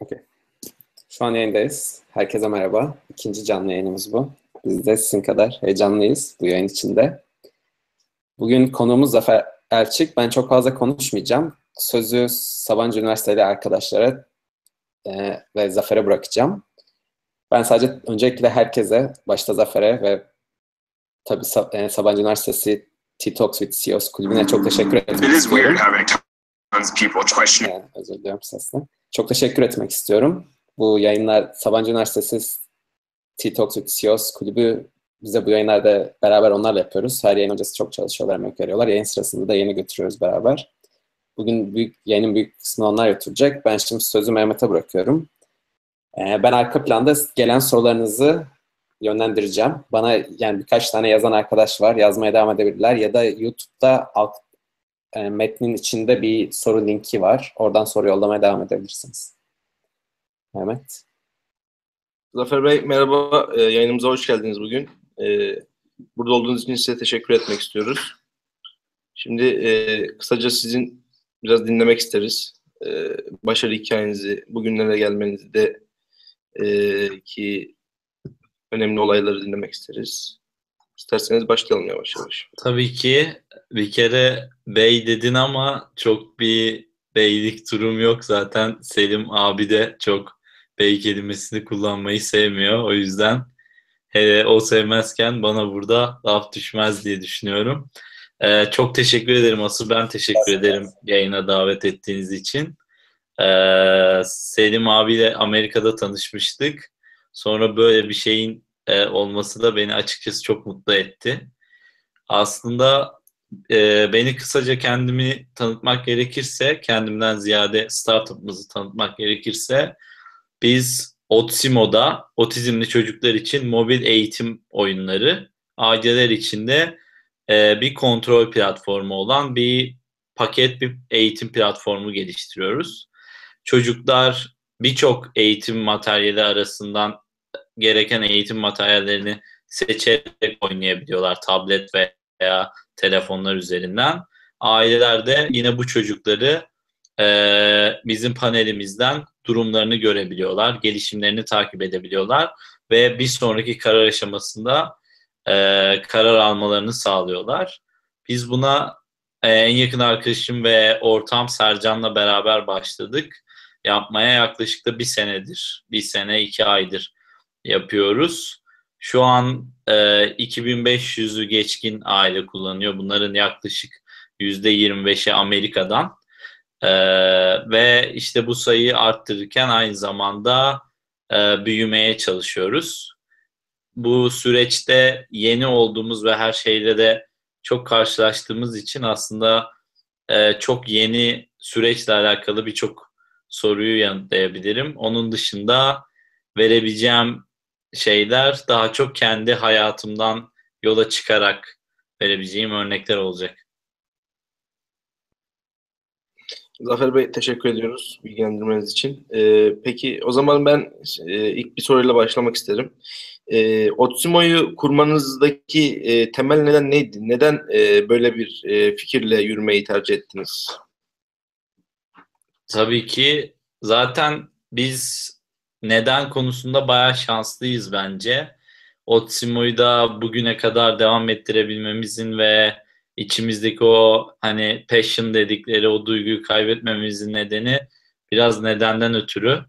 Okay. Şu an yayındayız. Herkese merhaba. İkinci canlı yayınımız bu. Biz de sizin kadar heyecanlıyız bu yayın içinde. Bugün konuğumuz Zafer Elçik. Ben çok fazla konuşmayacağım. Sözü Sabancı Üniversiteli arkadaşlara e, ve Zafer'e bırakacağım. Ben sadece öncelikle herkese, başta Zafer'e ve tabii e, Sabancı Üniversitesi T-Talks with CEOs kulübüne çok teşekkür istiyorum. It is weird having tons of people question. Yani, özür diliyorum sesten. Çok teşekkür etmek istiyorum. Bu yayınlar Sabancı Üniversitesi T-Talks with CEOs kulübü bize bu yayınlarda beraber onlarla yapıyoruz. Her yayın öncesi çok çalışıyorlar, emek veriyorlar. Yayın sırasında da yayını götürüyoruz beraber. Bugün büyük, yayının büyük kısmını onlar götürecek. Ben şimdi sözü Mehmet'e bırakıyorum. Ee, ben arka planda gelen sorularınızı yönlendireceğim. Bana yani birkaç tane yazan arkadaş var. Yazmaya devam edebilirler. Ya da YouTube'da alt, e, metnin içinde bir soru linki var. Oradan soru yollamaya devam edebilirsiniz. Mehmet. Zafer Bey merhaba. E, yayınımıza hoş geldiniz bugün. E, burada olduğunuz için size teşekkür etmek istiyoruz. Şimdi e, kısaca sizin biraz dinlemek isteriz. E, başarı hikayenizi, bugünlere gelmenizi de e, ki önemli olayları dinlemek isteriz. İsterseniz başlayalım yavaş yavaş. Tabii ki bir kere bey dedin ama çok bir beylik durum yok. Zaten Selim abi de çok bey kelimesini kullanmayı sevmiyor. O yüzden hele o sevmezken bana burada laf düşmez diye düşünüyorum. Ee, çok teşekkür ederim. Asıl ben teşekkür ederim yayına davet ettiğiniz için. Ee, Selim abiyle Amerika'da tanışmıştık. Sonra böyle bir şeyin e, olması da beni açıkçası çok mutlu etti. Aslında e, beni kısaca kendimi tanıtmak gerekirse, kendimden ziyade startup'ımızı tanıtmak gerekirse biz Otsimo'da otizmli çocuklar için mobil eğitim oyunları, aileler için de e, bir kontrol platformu olan bir paket bir eğitim platformu geliştiriyoruz. Çocuklar birçok eğitim materyali arasından gereken eğitim materyallerini seçerek oynayabiliyorlar tablet veya telefonlar üzerinden. Aileler de yine bu çocukları e, bizim panelimizden durumlarını görebiliyorlar, gelişimlerini takip edebiliyorlar ve bir sonraki karar aşamasında e, karar almalarını sağlıyorlar. Biz buna e, en yakın arkadaşım ve ortam Sercan'la beraber başladık. Yapmaya yaklaşık da bir senedir, bir sene iki aydır yapıyoruz. Şu an e, 2500'ü geçkin aile kullanıyor. Bunların yaklaşık %25'i Amerika'dan. E, ve işte bu sayıyı arttırırken aynı zamanda e, büyümeye çalışıyoruz. Bu süreçte yeni olduğumuz ve her şeyle de çok karşılaştığımız için aslında e, çok yeni süreçle alakalı birçok soruyu yanıtlayabilirim. Onun dışında verebileceğim şeyler daha çok kendi hayatımdan yola çıkarak verebileceğim örnekler olacak. Zafer Bey teşekkür ediyoruz bilgilendirmeniz için. Ee, peki o zaman ben e, ilk bir soruyla başlamak isterim. E, Otsimo'yu kurmanızdaki e, temel neden neydi? Neden e, böyle bir e, fikirle yürümeyi tercih ettiniz? Tabii ki zaten biz neden konusunda bayağı şanslıyız bence. Otsimo'yu da bugüne kadar devam ettirebilmemizin ve içimizdeki o hani passion dedikleri o duyguyu kaybetmemizin nedeni biraz nedenden ötürü.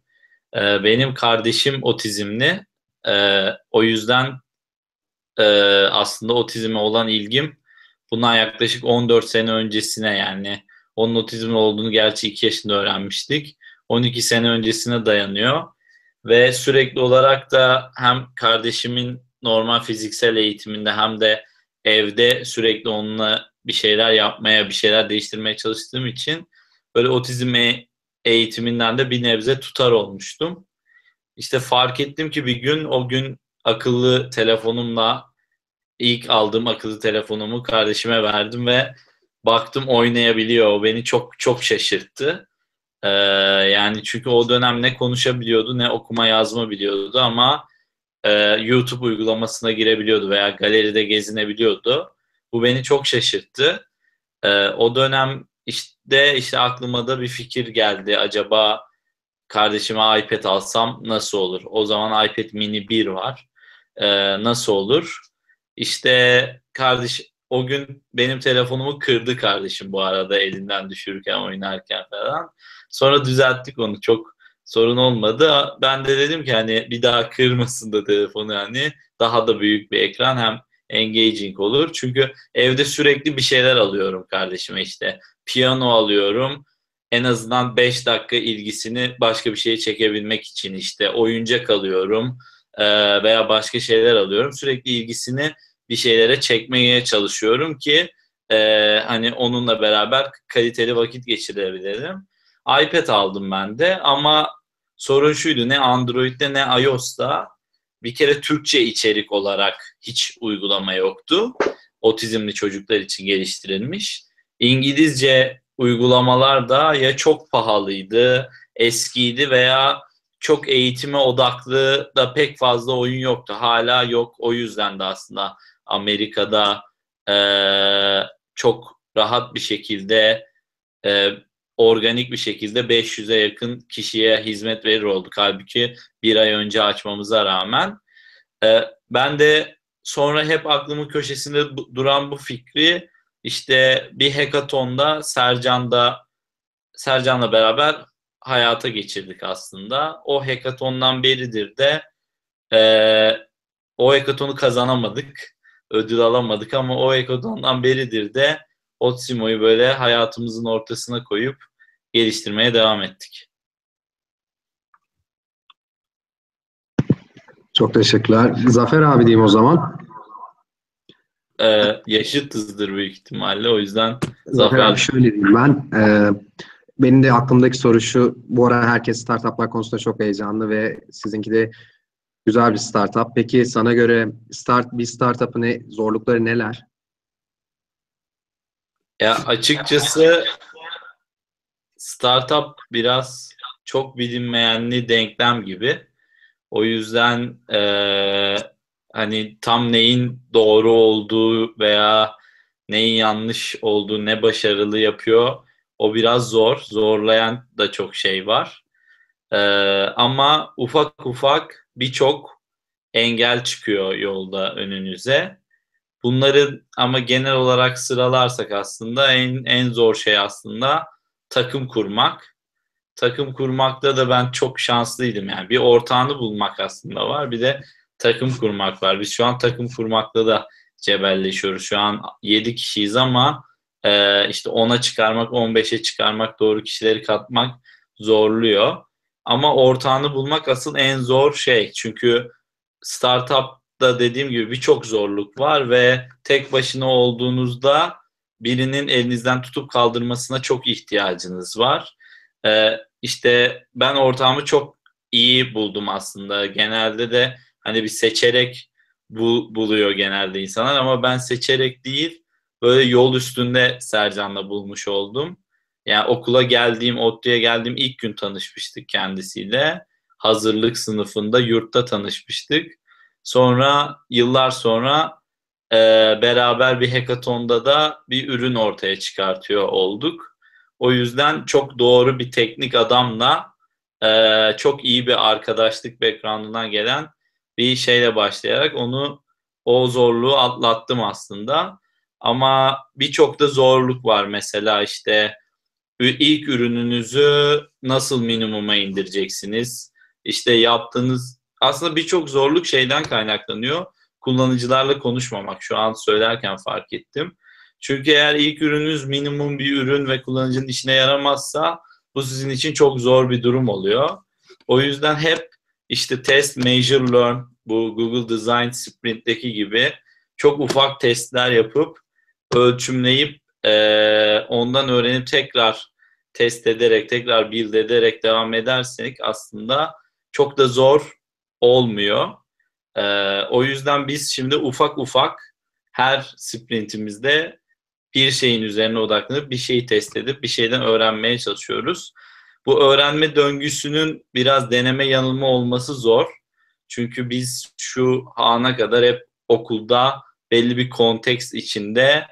Ee, benim kardeşim otizmli. Ee, o yüzden e, aslında otizme olan ilgim bundan yaklaşık 14 sene öncesine yani onun otizmli olduğunu gerçi 2 yaşında öğrenmiştik. 12 sene öncesine dayanıyor ve sürekli olarak da hem kardeşimin normal fiziksel eğitiminde hem de evde sürekli onunla bir şeyler yapmaya, bir şeyler değiştirmeye çalıştığım için böyle otizm e, eğitiminden de bir nebze tutar olmuştum. İşte fark ettim ki bir gün o gün akıllı telefonumla ilk aldığım akıllı telefonumu kardeşime verdim ve baktım oynayabiliyor. O beni çok çok şaşırttı. Ee, yani çünkü o dönem ne konuşabiliyordu ne okuma yazma biliyordu ama e, YouTube uygulamasına girebiliyordu veya galeride gezinebiliyordu. Bu beni çok şaşırttı. Ee, o dönem işte işte aklıma da bir fikir geldi. Acaba kardeşime iPad alsam nasıl olur? O zaman iPad mini 1 var. Ee, nasıl olur? İşte kardeş o gün benim telefonumu kırdı kardeşim bu arada elinden düşürürken oynarken falan. Sonra düzelttik onu çok sorun olmadı. Ben de dedim ki hani bir daha kırmasın da telefonu yani daha da büyük bir ekran hem engaging olur. Çünkü evde sürekli bir şeyler alıyorum kardeşime işte. Piyano alıyorum. En azından 5 dakika ilgisini başka bir şeye çekebilmek için işte oyuncak alıyorum veya başka şeyler alıyorum. Sürekli ilgisini bir şeylere çekmeye çalışıyorum ki hani onunla beraber kaliteli vakit geçirebilirim. iPad aldım ben de ama sorun şuydu ne Android'de ne iOS'ta bir kere Türkçe içerik olarak hiç uygulama yoktu. Otizmli çocuklar için geliştirilmiş. İngilizce uygulamalar da ya çok pahalıydı, eskiydi veya çok eğitime odaklı da pek fazla oyun yoktu. Hala yok. O yüzden de aslında Amerika'da e, çok rahat bir şekilde e, organik bir şekilde 500'e yakın kişiye hizmet verir olduk. Halbuki bir ay önce açmamıza rağmen. E, ben de sonra hep aklımın köşesinde duran bu fikri işte bir hekatonda Sercan'da Sercan'la beraber hayata geçirdik aslında. O hekatondan beridir de e, o hekatonu kazanamadık. Ödül alamadık ama o hekatondan beridir de Otsimo'yu böyle hayatımızın ortasına koyup geliştirmeye devam ettik. Çok teşekkürler. Zafer abi diyeyim o zaman. Ee, yaşıtızdır büyük ihtimalle. O yüzden Zafer, Zafer abi şöyle diyeyim ben. E, benim de aklımdaki soru şu. Bu ara herkes startuplar konusunda çok heyecanlı ve sizinki de güzel bir startup. Peki sana göre start bir startup'ın ne, zorlukları neler? Ya açıkçası startup biraz çok bilinmeyenli denklem gibi. O yüzden e, hani tam neyin doğru olduğu veya neyin yanlış olduğu, ne başarılı yapıyor o biraz zor. Zorlayan da çok şey var. E, ama ufak ufak birçok engel çıkıyor yolda önünüze. Bunları ama genel olarak sıralarsak aslında en en zor şey aslında takım kurmak. Takım kurmakta da ben çok şanslıydım yani. Bir ortağını bulmak aslında var. Bir de takım kurmak var. Biz şu an takım kurmakta da cebelleşiyoruz. Şu an 7 kişiyiz ama e, işte 10'a çıkarmak, 15'e çıkarmak, doğru kişileri katmak zorluyor. Ama ortağını bulmak asıl en zor şey. Çünkü startupta dediğim gibi birçok zorluk var ve tek başına olduğunuzda birinin elinizden tutup kaldırmasına çok ihtiyacınız var. Ee, işte ben ortağımı çok iyi buldum aslında. Genelde de hani bir seçerek bul, buluyor genelde insanlar ama ben seçerek değil böyle yol üstünde Sercan'la bulmuş oldum. Yani okula geldiğim, ODTÜ'ye geldiğim ilk gün tanışmıştık kendisiyle. Hazırlık sınıfında yurtta tanışmıştık. Sonra yıllar sonra e, beraber bir hackathon'da da bir ürün ortaya çıkartıyor olduk. O yüzden çok doğru bir teknik adamla e, çok iyi bir arkadaşlık background'undan gelen bir şeyle başlayarak onu o zorluğu atlattım aslında. Ama birçok da zorluk var mesela işte ilk ürününüzü nasıl minimuma indireceksiniz? İşte yaptığınız aslında birçok zorluk şeyden kaynaklanıyor. Kullanıcılarla konuşmamak şu an söylerken fark ettim. Çünkü eğer ilk ürününüz minimum bir ürün ve kullanıcının işine yaramazsa bu sizin için çok zor bir durum oluyor. O yüzden hep işte test, measure, learn bu Google Design Sprint'teki gibi çok ufak testler yapıp ölçümleyip ondan öğrenip tekrar test ederek, tekrar build ederek devam edersek aslında çok da zor olmuyor. E, o yüzden biz şimdi ufak ufak her sprintimizde bir şeyin üzerine odaklanıp bir şeyi test edip bir şeyden öğrenmeye çalışıyoruz. Bu öğrenme döngüsünün biraz deneme yanılma olması zor. Çünkü biz şu ana kadar hep okulda belli bir konteks içinde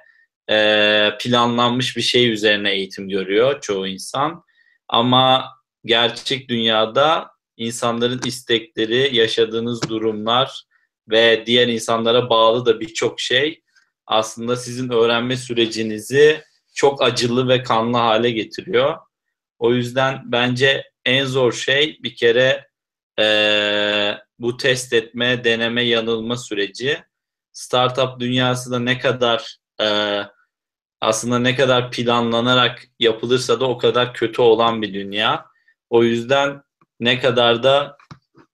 e, planlanmış bir şey üzerine eğitim görüyor çoğu insan. Ama gerçek dünyada insanların istekleri, yaşadığınız durumlar ve diğer insanlara bağlı da birçok şey aslında sizin öğrenme sürecinizi çok acılı ve kanlı hale getiriyor. O yüzden bence en zor şey bir kere e, bu test etme, deneme, yanılma süreci. Startup dünyası da ne kadar e, aslında ne kadar planlanarak yapılırsa da o kadar kötü olan bir dünya. O yüzden ne kadar da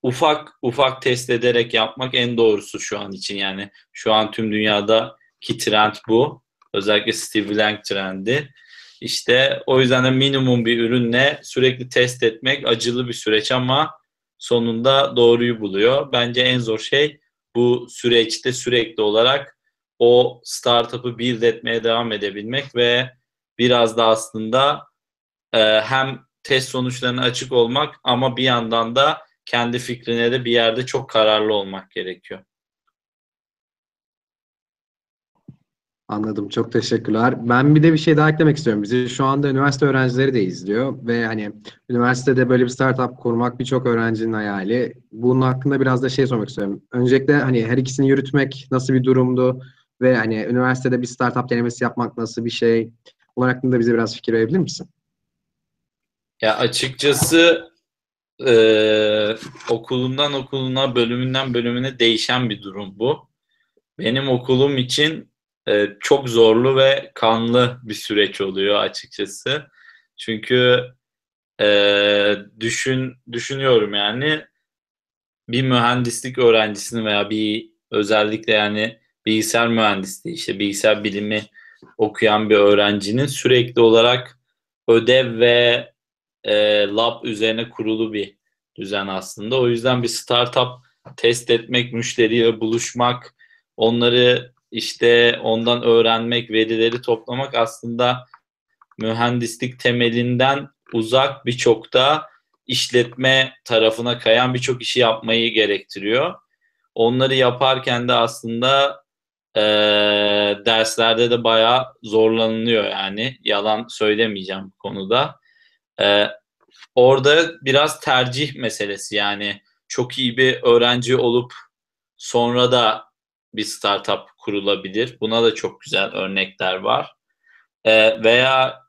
ufak ufak test ederek yapmak en doğrusu şu an için yani şu an tüm dünyadaki trend bu. Özellikle Steve Blank trendi. İşte o yüzden de minimum bir ürünle sürekli test etmek acılı bir süreç ama sonunda doğruyu buluyor. Bence en zor şey bu süreçte sürekli olarak o startup'ı build etmeye devam edebilmek ve biraz da aslında e, hem test sonuçlarına açık olmak ama bir yandan da kendi fikrine de bir yerde çok kararlı olmak gerekiyor. Anladım. Çok teşekkürler. Ben bir de bir şey daha eklemek istiyorum. Bizi şu anda üniversite öğrencileri de izliyor ve hani üniversitede böyle bir startup kurmak birçok öğrencinin hayali. Bunun hakkında biraz da şey sormak istiyorum. Öncelikle hani her ikisini yürütmek nasıl bir durumdu ve hani üniversitede bir startup denemesi yapmak nasıl bir şey? Bunun hakkında bize biraz fikir verebilir misin? Ya açıkçası e, okulundan okuluna, bölümünden bölümüne değişen bir durum bu. Benim okulum için e, çok zorlu ve kanlı bir süreç oluyor açıkçası. Çünkü e, düşün düşünüyorum yani bir mühendislik öğrencisini veya bir özellikle yani bilgisayar mühendisliği işte bilgisayar bilimi okuyan bir öğrencinin sürekli olarak ödev ve e, lab üzerine kurulu bir düzen aslında. O yüzden bir startup test etmek, müşteriyle buluşmak, onları işte ondan öğrenmek, verileri toplamak aslında mühendislik temelinden uzak birçok da işletme tarafına kayan birçok işi yapmayı gerektiriyor. Onları yaparken de aslında e, derslerde de bayağı zorlanılıyor yani. Yalan söylemeyeceğim bu konuda. E, orada biraz tercih meselesi yani çok iyi bir öğrenci olup sonra da bir startup kurulabilir. Buna da çok güzel örnekler var. E, veya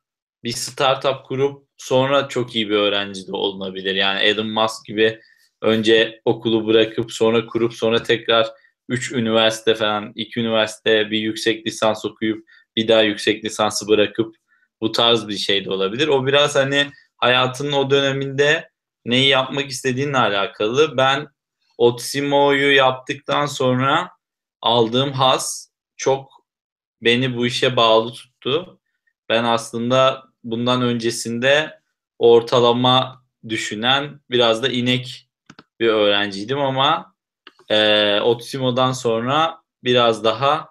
bir startup kurup sonra çok iyi bir öğrenci de olunabilir. Yani Elon Musk gibi önce okulu bırakıp sonra kurup sonra tekrar 3 üniversite falan, 2 üniversite bir yüksek lisans okuyup bir daha yüksek lisansı bırakıp bu tarz bir şey de olabilir. O biraz hani hayatının o döneminde neyi yapmak istediğinle alakalı. Ben Otsimo'yu yaptıktan sonra aldığım has çok beni bu işe bağlı tuttu. Ben aslında bundan öncesinde ortalama düşünen biraz da inek bir öğrenciydim ama e, Otsimo'dan sonra biraz daha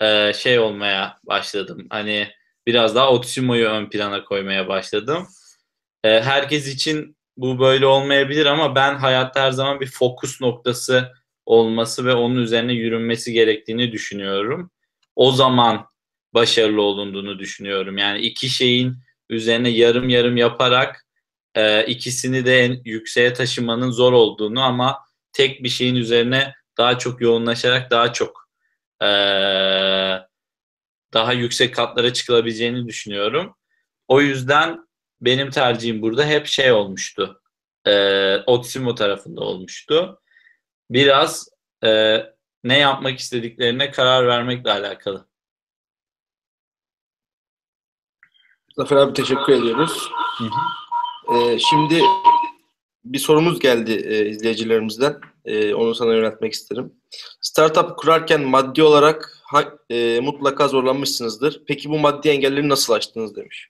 e, şey olmaya başladım. Hani biraz daha Otsimo'yu ön plana koymaya başladım. E, herkes için bu böyle olmayabilir ama ben hayatta her zaman bir fokus noktası olması ve onun üzerine yürünmesi gerektiğini düşünüyorum. O zaman başarılı olunduğunu düşünüyorum. Yani iki şeyin üzerine yarım yarım yaparak e, ikisini de en yükseğe taşımanın zor olduğunu ama tek bir şeyin üzerine daha çok yoğunlaşarak daha çok e, daha yüksek katlara çıkılabileceğini düşünüyorum. O yüzden benim tercihim burada hep şey olmuştu. E, Otsimo tarafında olmuştu. Biraz e, ne yapmak istediklerine karar vermekle alakalı. Zafer abi teşekkür ediyoruz. Hı hı. Ee, şimdi bir sorumuz geldi e, izleyicilerimizden. E, onu sana yöneltmek isterim. Startup kurarken maddi olarak e, mutlaka zorlanmışsınızdır. Peki bu maddi engelleri nasıl aştınız demiş.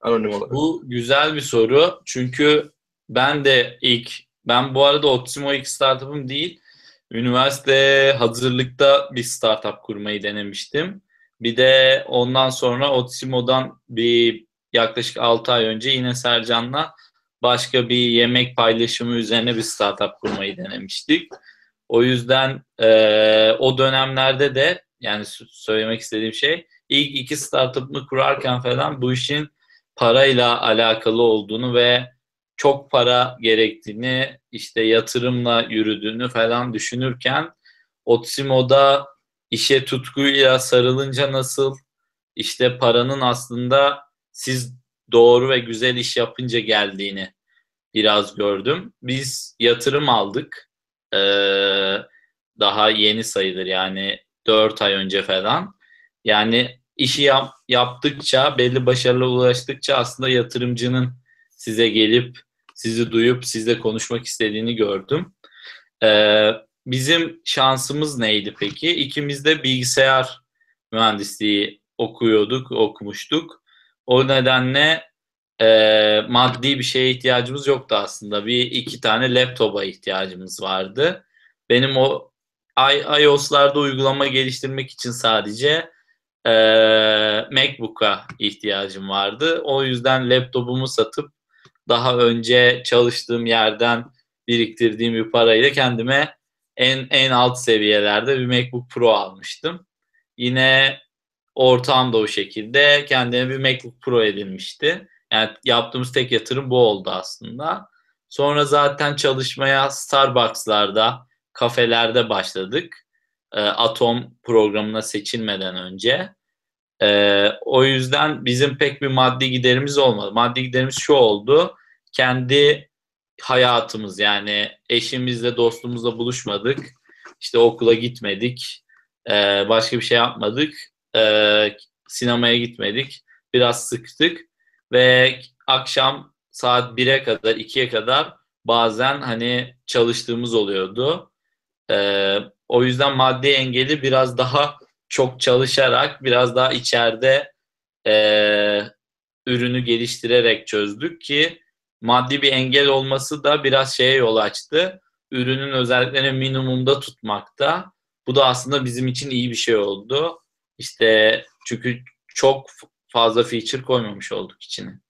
Anonim olarak. Bu güzel bir soru. Çünkü ben de ilk, ben bu arada Optimo ilk startup'ım değil. Üniversite hazırlıkta bir startup kurmayı denemiştim. Bir de ondan sonra Otimo'dan bir yaklaşık 6 ay önce yine Sercan'la başka bir yemek paylaşımı üzerine bir startup kurmayı denemiştik. O yüzden e, o dönemlerde de yani söylemek istediğim şey ilk iki startup'ımı kurarken falan bu işin parayla alakalı olduğunu ve çok para gerektiğini, işte yatırımla yürüdüğünü falan düşünürken Otsimo'da işe tutkuyla sarılınca nasıl işte paranın aslında siz doğru ve güzel iş yapınca geldiğini biraz gördüm. Biz yatırım aldık. Ee, daha yeni sayılır yani 4 ay önce falan. Yani işi yap, yaptıkça, belli başarılı ulaştıkça aslında yatırımcının size gelip, sizi duyup, sizle konuşmak istediğini gördüm. Ee, bizim şansımız neydi peki? İkimiz de bilgisayar mühendisliği okuyorduk, okumuştuk. O nedenle e, maddi bir şeye ihtiyacımız yoktu aslında. Bir iki tane laptopa ihtiyacımız vardı. Benim o iOS'larda uygulama geliştirmek için sadece e, MacBook'a ihtiyacım vardı. O yüzden laptopumu satıp daha önce çalıştığım yerden biriktirdiğim bir parayla kendime en en alt seviyelerde bir MacBook Pro almıştım. Yine ortağım da o şekilde kendine bir MacBook Pro edinmişti. Yani yaptığımız tek yatırım bu oldu aslında. Sonra zaten çalışmaya Starbucks'larda, kafelerde başladık. E, Atom programına seçilmeden önce. E, o yüzden bizim pek bir maddi giderimiz olmadı. Maddi giderimiz şu oldu. Kendi hayatımız yani eşimizle, dostumuzla buluşmadık. İşte okula gitmedik. E, başka bir şey yapmadık. E, sinemaya gitmedik. Biraz sıktık ve akşam saat 1'e kadar 2'ye kadar bazen hani çalıştığımız oluyordu. Ee, o yüzden maddi engeli biraz daha çok çalışarak biraz daha içeride e, ürünü geliştirerek çözdük ki maddi bir engel olması da biraz şeye yol açtı. Ürünün özelliklerini minimumda tutmakta. Bu da aslında bizim için iyi bir şey oldu. İşte çünkü çok fazla feature koymamış olduk içine.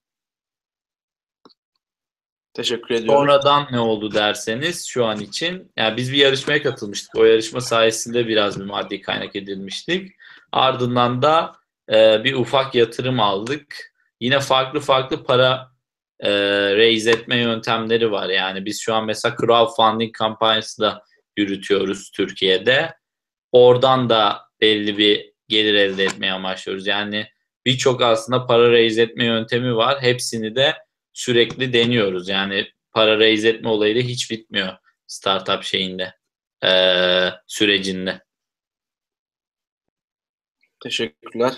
Teşekkür ediyorum. Sonradan ne oldu derseniz şu an için yani biz bir yarışmaya katılmıştık. O yarışma sayesinde biraz bir maddi kaynak edilmiştik. Ardından da e, bir ufak yatırım aldık. Yine farklı farklı para e, raise etme yöntemleri var. Yani biz şu an mesela crowdfunding kampanyası da yürütüyoruz Türkiye'de. Oradan da belli bir gelir elde etmeye amaçlıyoruz. Yani birçok aslında para raise etme yöntemi var. Hepsini de sürekli deniyoruz. Yani para raise etme olayı da hiç bitmiyor startup şeyinde, e, sürecinde. Teşekkürler.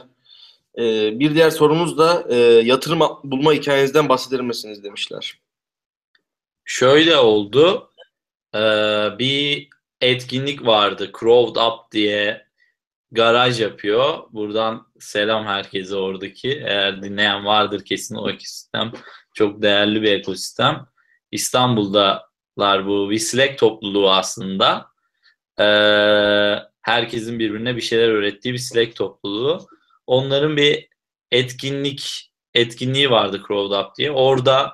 Ee, bir diğer sorumuz da e, yatırım bulma hikayenizden bahseder misiniz demişler. Şöyle oldu. Ee, bir etkinlik vardı. Crowd Up diye garaj yapıyor. Buradan selam herkese oradaki. Eğer dinleyen vardır kesin o ekosistem. Çok değerli bir ekosistem. İstanbul'dalar bu bir Slack topluluğu aslında. Ee, herkesin birbirine bir şeyler öğrettiği bir Slack topluluğu. Onların bir etkinlik etkinliği vardı Crowd Up diye. Orada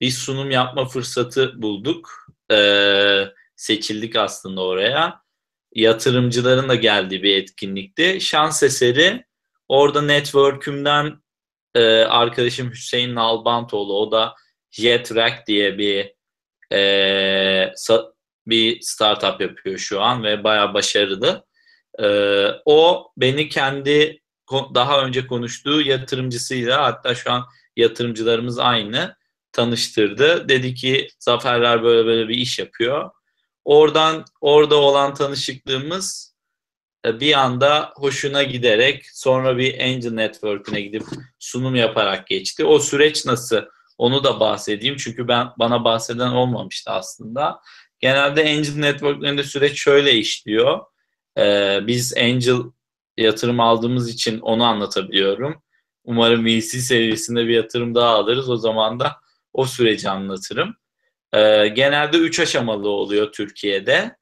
bir sunum yapma fırsatı bulduk. Ee, seçildik aslında oraya yatırımcıların da geldiği bir etkinlikti. Şans eseri orada network'ümden e, arkadaşım Hüseyin Nalbantoğlu o da JetRack diye bir e, bir startup yapıyor şu an ve bayağı başarılı. E, o beni kendi daha önce konuştuğu yatırımcısıyla hatta şu an yatırımcılarımız aynı tanıştırdı. Dedi ki Zaferler böyle böyle bir iş yapıyor. Oradan orada olan tanışıklığımız e, bir anda hoşuna giderek sonra bir Angel Network'üne gidip sunum yaparak geçti. O süreç nasıl? Onu da bahsedeyim. Çünkü ben bana bahseden olmamıştı aslında. Genelde Angel Network'lerinde süreç şöyle işliyor. Ee, biz Angel yatırım aldığımız için onu anlatabiliyorum. Umarım VC seviyesinde bir yatırım daha alırız. O zaman da o süreci anlatırım. E, genelde üç aşamalı oluyor Türkiye'de.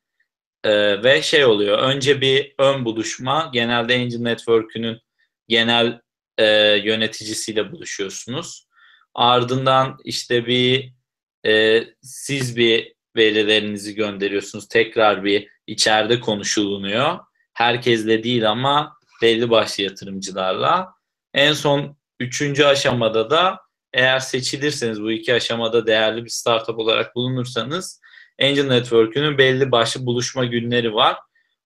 E, ve şey oluyor. Önce bir ön buluşma. Genelde Angel Network'ünün genel e, yöneticisiyle buluşuyorsunuz. Ardından işte bir e, siz bir verilerinizi gönderiyorsunuz. Tekrar bir içeride konuşulunuyor. Herkesle değil ama belli başlı yatırımcılarla. En son üçüncü aşamada da eğer seçilirseniz bu iki aşamada değerli bir startup olarak bulunursanız Angel Network'ünün belli başlı buluşma günleri var.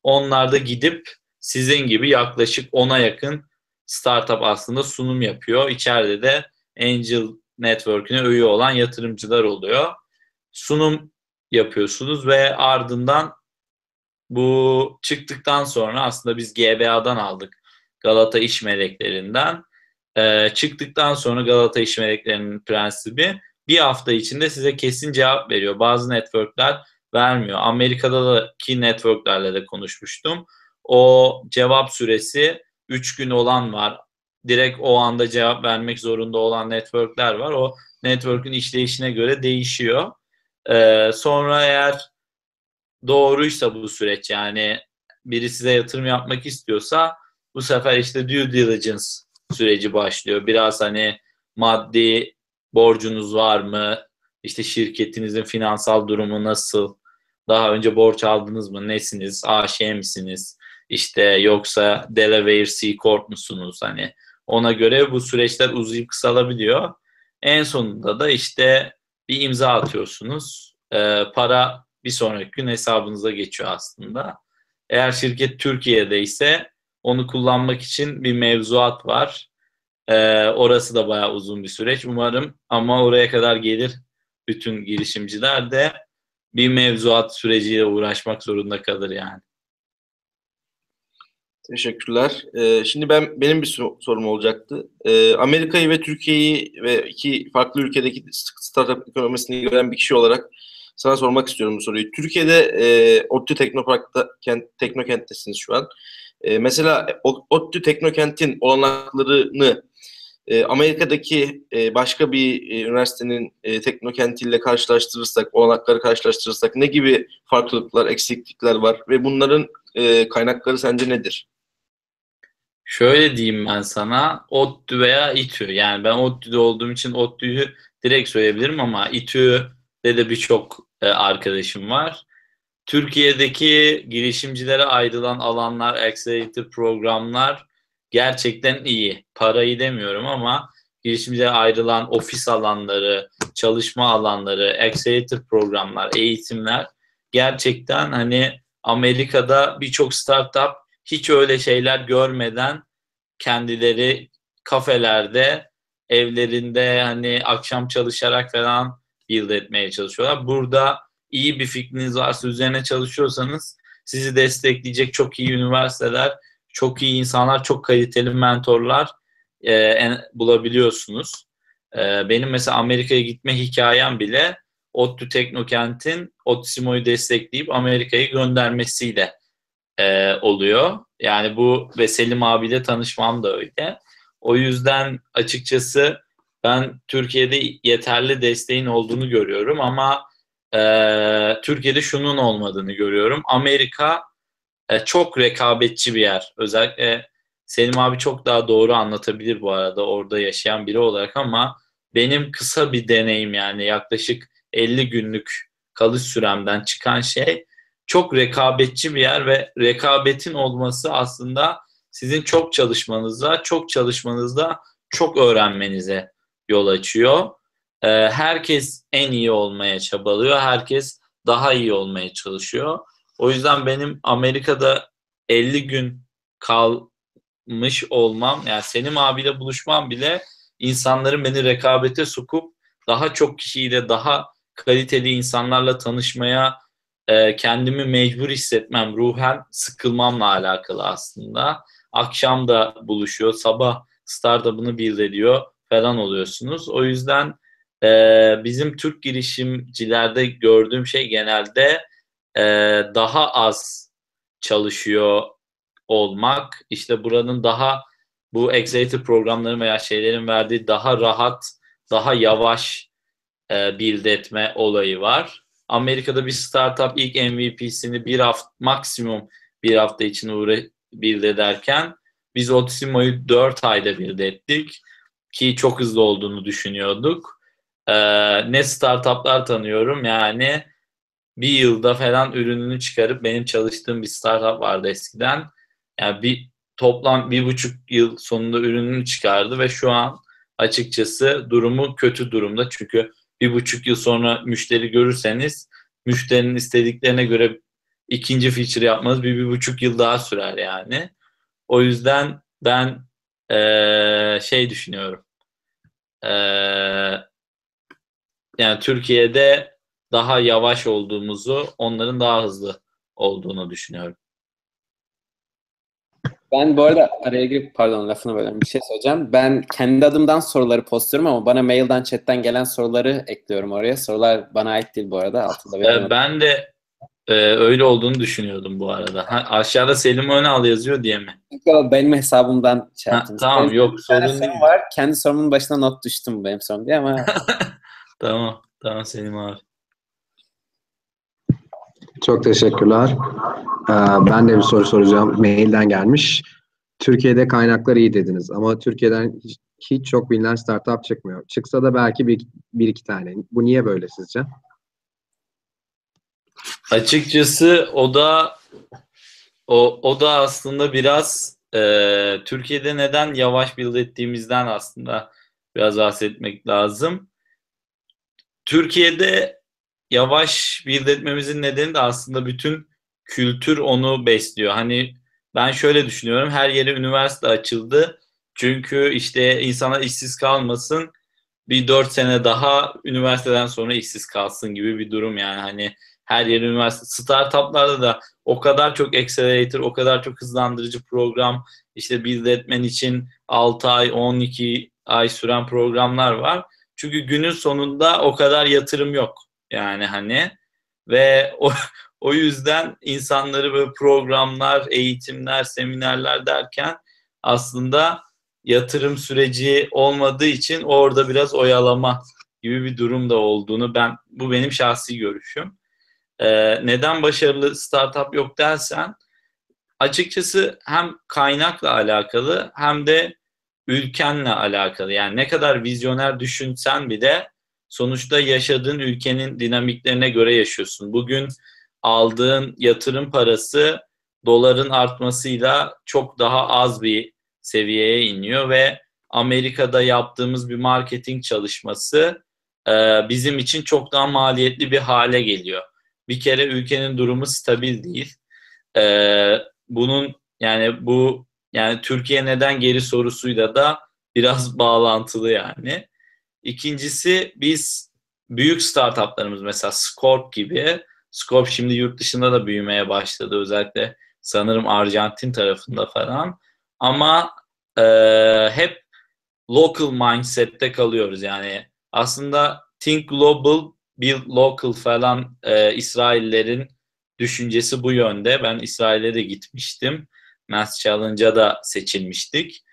Onlarda gidip sizin gibi yaklaşık 10'a yakın startup aslında sunum yapıyor. İçeride de Angel Network'üne üye olan yatırımcılar oluyor. Sunum yapıyorsunuz ve ardından bu çıktıktan sonra aslında biz GBA'dan aldık Galata İş Meleklerinden. Ee, çıktıktan sonra Galata İş Meleklerinin prensibi bir hafta içinde size kesin cevap veriyor. Bazı networkler vermiyor. Amerika'daki networklerle de konuşmuştum. O cevap süresi 3 gün olan var. Direkt o anda cevap vermek zorunda olan networkler var. O network'ün işleyişine göre değişiyor. Ee, sonra eğer doğruysa bu süreç yani biri size yatırım yapmak istiyorsa bu sefer işte due diligence süreci başlıyor. Biraz hani maddi borcunuz var mı? İşte şirketinizin finansal durumu nasıl? Daha önce borç aldınız mı? Nesiniz? AŞ misiniz? İşte yoksa Delaware C Corp musunuz? Hani ona göre bu süreçler uzayıp kısalabiliyor. En sonunda da işte bir imza atıyorsunuz. Ee, para bir sonraki gün hesabınıza geçiyor aslında. Eğer şirket Türkiye'de ise onu kullanmak için bir mevzuat var. Ee, orası da bayağı uzun bir süreç umarım ama oraya kadar gelir bütün girişimciler de bir mevzuat süreciyle uğraşmak zorunda kalır yani. Teşekkürler. Ee, şimdi ben benim bir sorum olacaktı. Ee, Amerika'yı ve Türkiye'yi ve iki farklı ülkedeki startup ekonomisini gören bir kişi olarak sana sormak istiyorum bu soruyu. Türkiye'de e, ODTÜ Teknopark'ta kent, Teknokent'tesiniz şu an. E, mesela ODTÜ Teknokent'in olanaklarını e, Amerika'daki e, başka bir e, üniversitenin e, teknokentiyle karşılaştırırsak, olanakları karşılaştırırsak ne gibi farklılıklar, eksiklikler var ve bunların e, kaynakları sence nedir? Şöyle diyeyim ben sana, ODTÜ veya İTÜ. Yani ben ODTÜ'de olduğum için ODTÜ'yü direkt söyleyebilirim ama İTÜ'de de birçok e, arkadaşım var. Türkiye'deki girişimcilere ayrılan alanlar, accelerator programlar gerçekten iyi. Parayı demiyorum ama girişimcilere ayrılan ofis alanları, çalışma alanları, accelerator programlar, eğitimler gerçekten hani Amerika'da birçok startup hiç öyle şeyler görmeden kendileri kafelerde, evlerinde hani akşam çalışarak falan build etmeye çalışıyorlar. Burada iyi bir fikriniz varsa üzerine çalışıyorsanız sizi destekleyecek çok iyi üniversiteler, çok iyi insanlar, çok kaliteli mentorlar e, bulabiliyorsunuz. E, benim mesela Amerika'ya gitme hikayem bile ODTÜ Teknokent'in Otsimo'yu destekleyip Amerika'ya göndermesiyle e, oluyor. Yani bu ve Selim abiyle tanışmam da öyle. O yüzden açıkçası ben Türkiye'de yeterli desteğin olduğunu görüyorum ama e, Türkiye'de şunun olmadığını görüyorum. Amerika e, çok rekabetçi bir yer. Özellikle Selim abi çok daha doğru anlatabilir bu arada orada yaşayan biri olarak ama benim kısa bir deneyim yani yaklaşık 50 günlük kalış süremden çıkan şey çok rekabetçi bir yer ve rekabetin olması aslında sizin çok çalışmanızda, çok çalışmanızda çok öğrenmenize yol açıyor. Ee, herkes en iyi olmaya çabalıyor. Herkes daha iyi olmaya çalışıyor. O yüzden benim Amerika'da 50 gün kalmış olmam, yani Selim abiyle buluşmam bile insanların beni rekabete sokup daha çok kişiyle, daha kaliteli insanlarla tanışmaya e, kendimi mecbur hissetmem, ruhen sıkılmamla alakalı aslında. Akşam da buluşuyor, sabah startup'ını build ediyor falan oluyorsunuz. O yüzden e, bizim Türk girişimcilerde gördüğüm şey genelde e, daha az çalışıyor olmak. İşte buranın daha bu accelerator programların veya şeylerin verdiği daha rahat, daha yavaş e, build olayı var. Amerika'da bir startup ilk MVP'sini bir hafta maksimum bir hafta için uğra build biz Otimo'yu 4 ayda build ettik ki çok hızlı olduğunu düşünüyorduk. Ee, ne startuplar tanıyorum yani bir yılda falan ürününü çıkarıp benim çalıştığım bir startup vardı eskiden. Yani bir toplam bir buçuk yıl sonunda ürününü çıkardı ve şu an açıkçası durumu kötü durumda. Çünkü bir buçuk yıl sonra müşteri görürseniz müşterinin istediklerine göre ikinci feature yapmanız bir, bir buçuk yıl daha sürer yani. O yüzden ben ee, şey düşünüyorum. Ee, yani Türkiye'de daha yavaş olduğumuzu, onların daha hızlı olduğunu düşünüyorum. Ben bu arada araya girip pardon lafını bölüyorum bir şey söyleyeceğim. Ben kendi adımdan soruları postluyorum ama bana mailden chatten gelen soruları ekliyorum oraya. Sorular bana ait değil bu arada. Altında ee, ben de e, öyle olduğunu düşünüyordum bu arada. Ha, aşağıda Selim Önal yazıyor diye mi? Benim hesabımdan şey ha, Tamam benim yok sorun değil. var. Kendi sorumun başına not düştüm benim sorum diye ama. tamam. Tamam Selim abi. Çok teşekkürler. Ee, ben de bir soru soracağım. Mailden gelmiş. Türkiye'de kaynaklar iyi dediniz ama Türkiye'den hiç, hiç çok bilinen startup çıkmıyor. Çıksa da belki bir, bir iki tane. Bu niye böyle sizce? Açıkçası o da o, o da aslında biraz e, Türkiye'de neden yavaş build ettiğimizden aslında biraz bahsetmek lazım. Türkiye'de yavaş build etmemizin nedeni de aslında bütün kültür onu besliyor. Hani ben şöyle düşünüyorum. Her yere üniversite açıldı. Çünkü işte insana işsiz kalmasın. Bir dört sene daha üniversiteden sonra işsiz kalsın gibi bir durum yani. Hani her yer üniversite. Startuplarda da o kadar çok accelerator, o kadar çok hızlandırıcı program, işte build etmen için 6 ay, 12 ay süren programlar var. Çünkü günün sonunda o kadar yatırım yok. Yani hani ve o, o yüzden insanları böyle programlar, eğitimler, seminerler derken aslında yatırım süreci olmadığı için orada biraz oyalama gibi bir durum da olduğunu ben bu benim şahsi görüşüm. Ee, neden başarılı startup yok dersen açıkçası hem kaynakla alakalı hem de ülkenle alakalı. Yani ne kadar vizyoner düşünsen bir de sonuçta yaşadığın ülkenin dinamiklerine göre yaşıyorsun. Bugün aldığın yatırım parası doların artmasıyla çok daha az bir seviyeye iniyor ve Amerika'da yaptığımız bir marketing çalışması e, bizim için çok daha maliyetli bir hale geliyor. Bir kere ülkenin durumu stabil değil. E, bunun yani bu yani Türkiye neden geri sorusuyla da biraz bağlantılı yani. İkincisi biz büyük startuplarımız mesela Scorp gibi Scorp şimdi yurt dışında da büyümeye başladı özellikle sanırım Arjantin tarafında falan. Ama e, hep local mindset'te kalıyoruz yani. Aslında think global build local falan e, İsraillerin düşüncesi bu yönde. Ben İsrail'e de gitmiştim Mass Challenge'a da seçilmiştik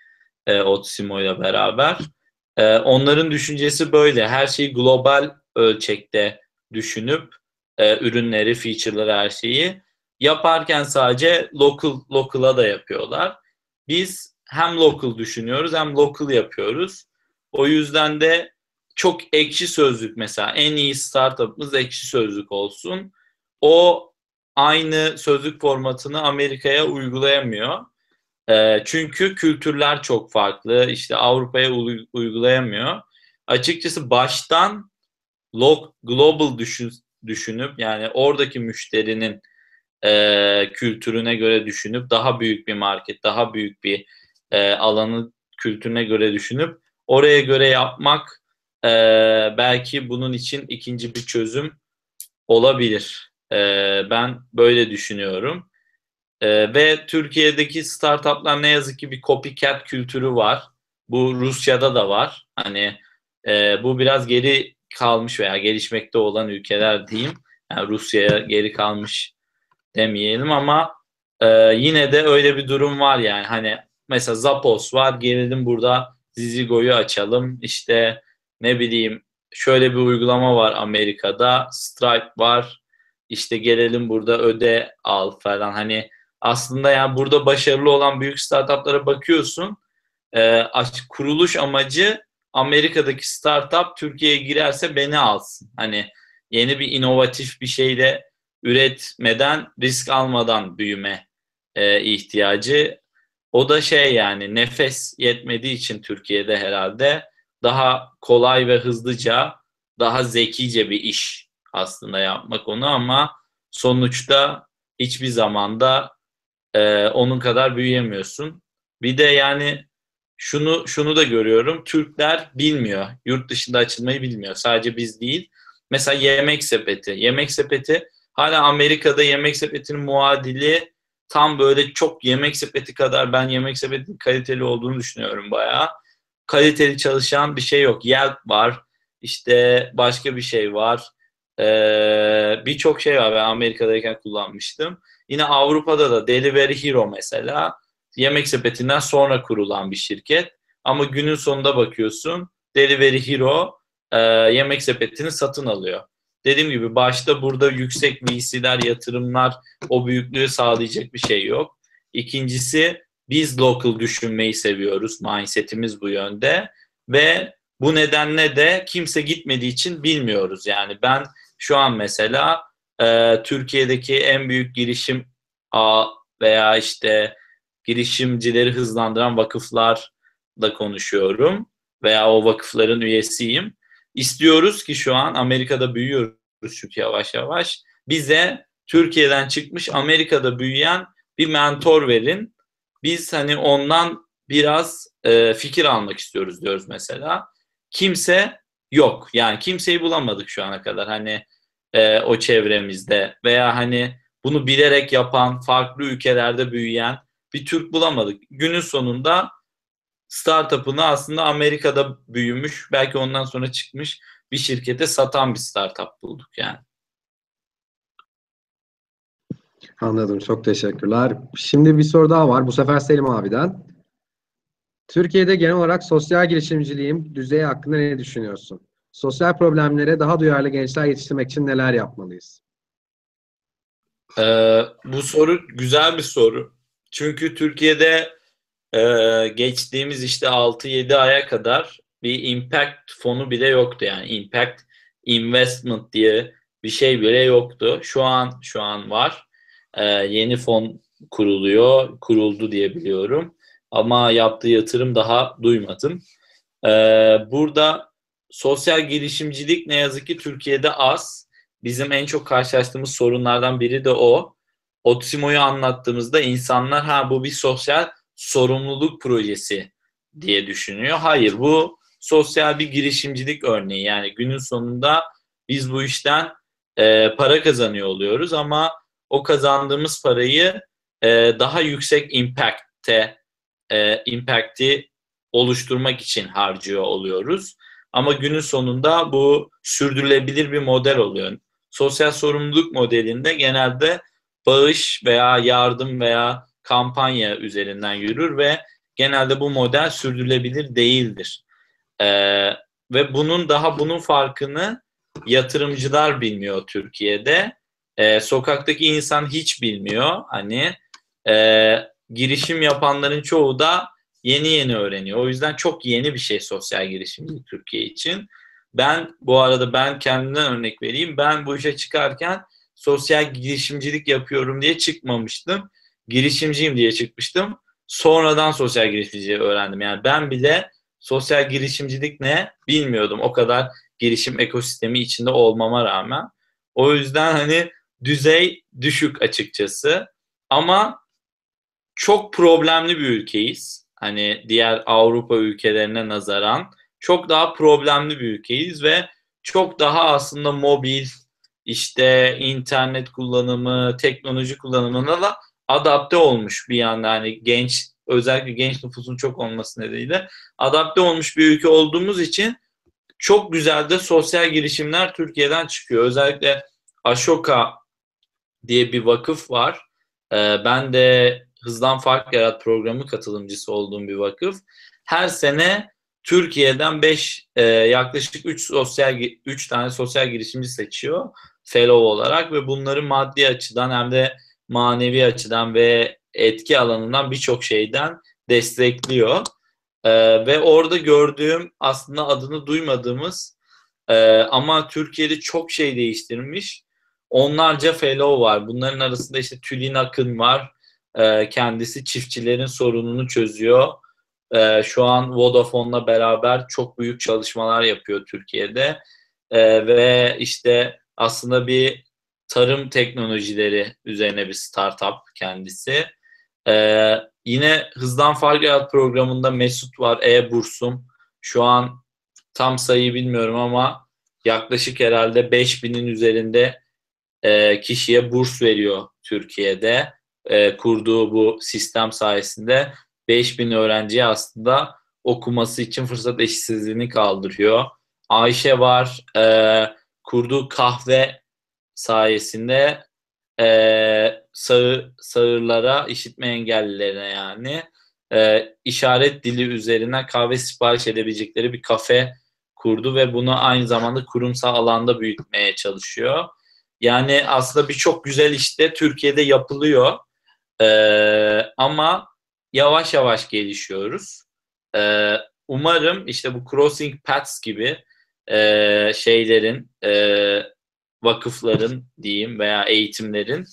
e, Otsimo ile beraber. E, onların düşüncesi böyle. Her şeyi global ölçekte düşünüp e, ürünleri, feature'ları, her şeyi yaparken sadece local local'a da yapıyorlar. Biz hem local düşünüyoruz hem local yapıyoruz. O yüzden de çok ekşi sözlük mesela en iyi startup'ımız ekşi sözlük olsun. O aynı sözlük formatını Amerika'ya uygulayamıyor. E, çünkü kültürler çok farklı. İşte Avrupa'ya uygulayamıyor. Açıkçası baştan global düşün, düşünüp yani oradaki müşterinin e, kültürüne göre düşünüp daha büyük bir market, daha büyük bir e, alanı kültürüne göre düşünüp oraya göre yapmak e, belki bunun için ikinci bir çözüm olabilir. E, ben böyle düşünüyorum. E, ve Türkiye'deki startuplar ne yazık ki bir copycat kültürü var. Bu Rusya'da da var. Hani e, bu biraz geri kalmış veya gelişmekte olan ülkeler diyeyim. Yani Rusya'ya geri kalmış demeyelim ama e, yine de öyle bir durum var yani. Hani mesela Zappos var. Gelelim burada Zizigo'yu açalım. İşte ne bileyim şöyle bir uygulama var Amerika'da. Stripe var. İşte gelelim burada öde al falan. Hani aslında yani burada başarılı olan büyük startuplara bakıyorsun. E, kuruluş amacı Amerika'daki startup Türkiye'ye girerse beni alsın. Hani yeni bir inovatif bir şeyle üretmeden, risk almadan büyüme e, ihtiyacı. O da şey yani nefes yetmediği için Türkiye'de herhalde daha kolay ve hızlıca, daha zekice bir iş aslında yapmak onu ama sonuçta hiçbir zamanda e, onun kadar büyüyemiyorsun. Bir de yani şunu şunu da görüyorum. Türkler bilmiyor. Yurt dışında açılmayı bilmiyor. Sadece biz değil. Mesela yemek sepeti. Yemek sepeti hala Amerika'da yemek sepetinin muadili tam böyle çok yemek sepeti kadar ben yemek sepetinin kaliteli olduğunu düşünüyorum bayağı. Kaliteli çalışan bir şey yok. Yelp var. İşte başka bir şey var. Ee, Birçok şey var ben Amerika'dayken kullanmıştım. Yine Avrupa'da da Delivery Hero mesela yemek sepetinden sonra kurulan bir şirket. Ama günün sonunda bakıyorsun Delivery Hero e, yemek sepetini satın alıyor. Dediğim gibi başta burada yüksek VC'ler, yatırımlar o büyüklüğü sağlayacak bir şey yok. İkincisi biz local düşünmeyi seviyoruz. Mindsetimiz bu yönde. Ve bu nedenle de kimse gitmediği için bilmiyoruz. Yani ben şu an mesela e, Türkiye'deki en büyük girişim a veya işte girişimcileri hızlandıran vakıflarla konuşuyorum veya o vakıfların üyesiyim. İstiyoruz ki şu an Amerika'da büyüyoruz çünkü yavaş yavaş. Bize Türkiye'den çıkmış Amerika'da büyüyen bir mentor verin. Biz hani ondan biraz e, fikir almak istiyoruz diyoruz mesela. Kimse yok. Yani kimseyi bulamadık şu ana kadar hani e, o çevremizde veya hani bunu bilerek yapan, farklı ülkelerde büyüyen bir Türk bulamadık. Günün sonunda startup'ını aslında Amerika'da büyümüş, belki ondan sonra çıkmış bir şirkete satan bir startup bulduk yani. Anladım. Çok teşekkürler. Şimdi bir soru daha var. Bu sefer Selim abiden. Türkiye'de genel olarak sosyal girişimciliğin düzeyi hakkında ne düşünüyorsun? Sosyal problemlere daha duyarlı gençler yetiştirmek için neler yapmalıyız? Ee, bu soru güzel bir soru. Çünkü Türkiye'de e, geçtiğimiz işte 6-7 aya kadar bir impact fonu bile yoktu. Yani impact investment diye bir şey bile yoktu. Şu an şu an var. Ee, yeni fon kuruluyor, kuruldu diye biliyorum. Ama yaptığı yatırım daha duymadım. Ee, burada sosyal girişimcilik ne yazık ki Türkiye'de az. Bizim en çok karşılaştığımız sorunlardan biri de o. Otsimo'yu anlattığımızda insanlar ha bu bir sosyal sorumluluk projesi diye düşünüyor. Hayır bu sosyal bir girişimcilik örneği. Yani günün sonunda biz bu işten e, para kazanıyor oluyoruz ama o kazandığımız parayı e, daha yüksek impact'te e, impact'i oluşturmak için harcıyor oluyoruz. Ama günün sonunda bu sürdürülebilir bir model oluyor. Sosyal sorumluluk modelinde genelde bağış veya yardım veya kampanya üzerinden yürür ve genelde bu model sürdürülebilir değildir. Ee, ve bunun daha bunun farkını yatırımcılar bilmiyor Türkiye'de. Ee, sokaktaki insan hiç bilmiyor. Hani e, girişim yapanların çoğu da yeni yeni öğreniyor. O yüzden çok yeni bir şey sosyal girişimcilik Türkiye için. Ben bu arada ben kendimden örnek vereyim. Ben bu işe çıkarken sosyal girişimcilik yapıyorum diye çıkmamıştım. Girişimciyim diye çıkmıştım. Sonradan sosyal girişimciliği öğrendim. Yani ben bile sosyal girişimcilik ne bilmiyordum. O kadar girişim ekosistemi içinde olmama rağmen. O yüzden hani düzey düşük açıkçası. Ama çok problemli bir ülkeyiz. Hani diğer Avrupa ülkelerine nazaran çok daha problemli bir ülkeyiz ve çok daha aslında mobil, işte internet kullanımı, teknoloji kullanımına da adapte olmuş bir yanda hani genç özellikle genç nüfusun çok olması nedeniyle adapte olmuş bir ülke olduğumuz için çok güzel de sosyal girişimler Türkiye'den çıkıyor. Özellikle Ashoka diye bir vakıf var. Ee, ben de Hızdan Fark Yarat programı katılımcısı olduğum bir vakıf. Her sene Türkiye'den 5 e, yaklaşık 3 sosyal 3 tane sosyal girişimci seçiyor fellow olarak ve bunları maddi açıdan hem de manevi açıdan ve etki alanından birçok şeyden destekliyor. Ee, ve orada gördüğüm aslında adını duymadığımız e, ama Türkiye'de çok şey değiştirmiş onlarca fellow var. Bunların arasında işte Tülin Akın var. E, kendisi çiftçilerin sorununu çözüyor. e, şu an Vodafone'la beraber çok büyük çalışmalar yapıyor Türkiye'de. E, ve işte aslında bir tarım teknolojileri üzerine bir startup kendisi. Yine Hızdan Fark programında Mesut var, E-Bursum. Şu an tam sayıyı bilmiyorum ama yaklaşık herhalde 5000'in üzerinde kişiye burs veriyor Türkiye'de. E, kurduğu bu sistem sayesinde 5000 öğrenciye aslında okuması için fırsat eşitsizliğini kaldırıyor. Ayşe var, e, kurduğu kahve sayesinde e, sağır, sağırlara, işitme engellilerine yani e, işaret dili üzerine kahve sipariş edebilecekleri bir kafe kurdu ve bunu aynı zamanda kurumsal alanda büyütmeye çalışıyor. Yani aslında birçok güzel işte Türkiye'de yapılıyor e, ama yavaş yavaş gelişiyoruz. E, umarım işte bu Crossing Paths gibi e, şeylerin e, vakıfların diyeyim veya eğitimlerin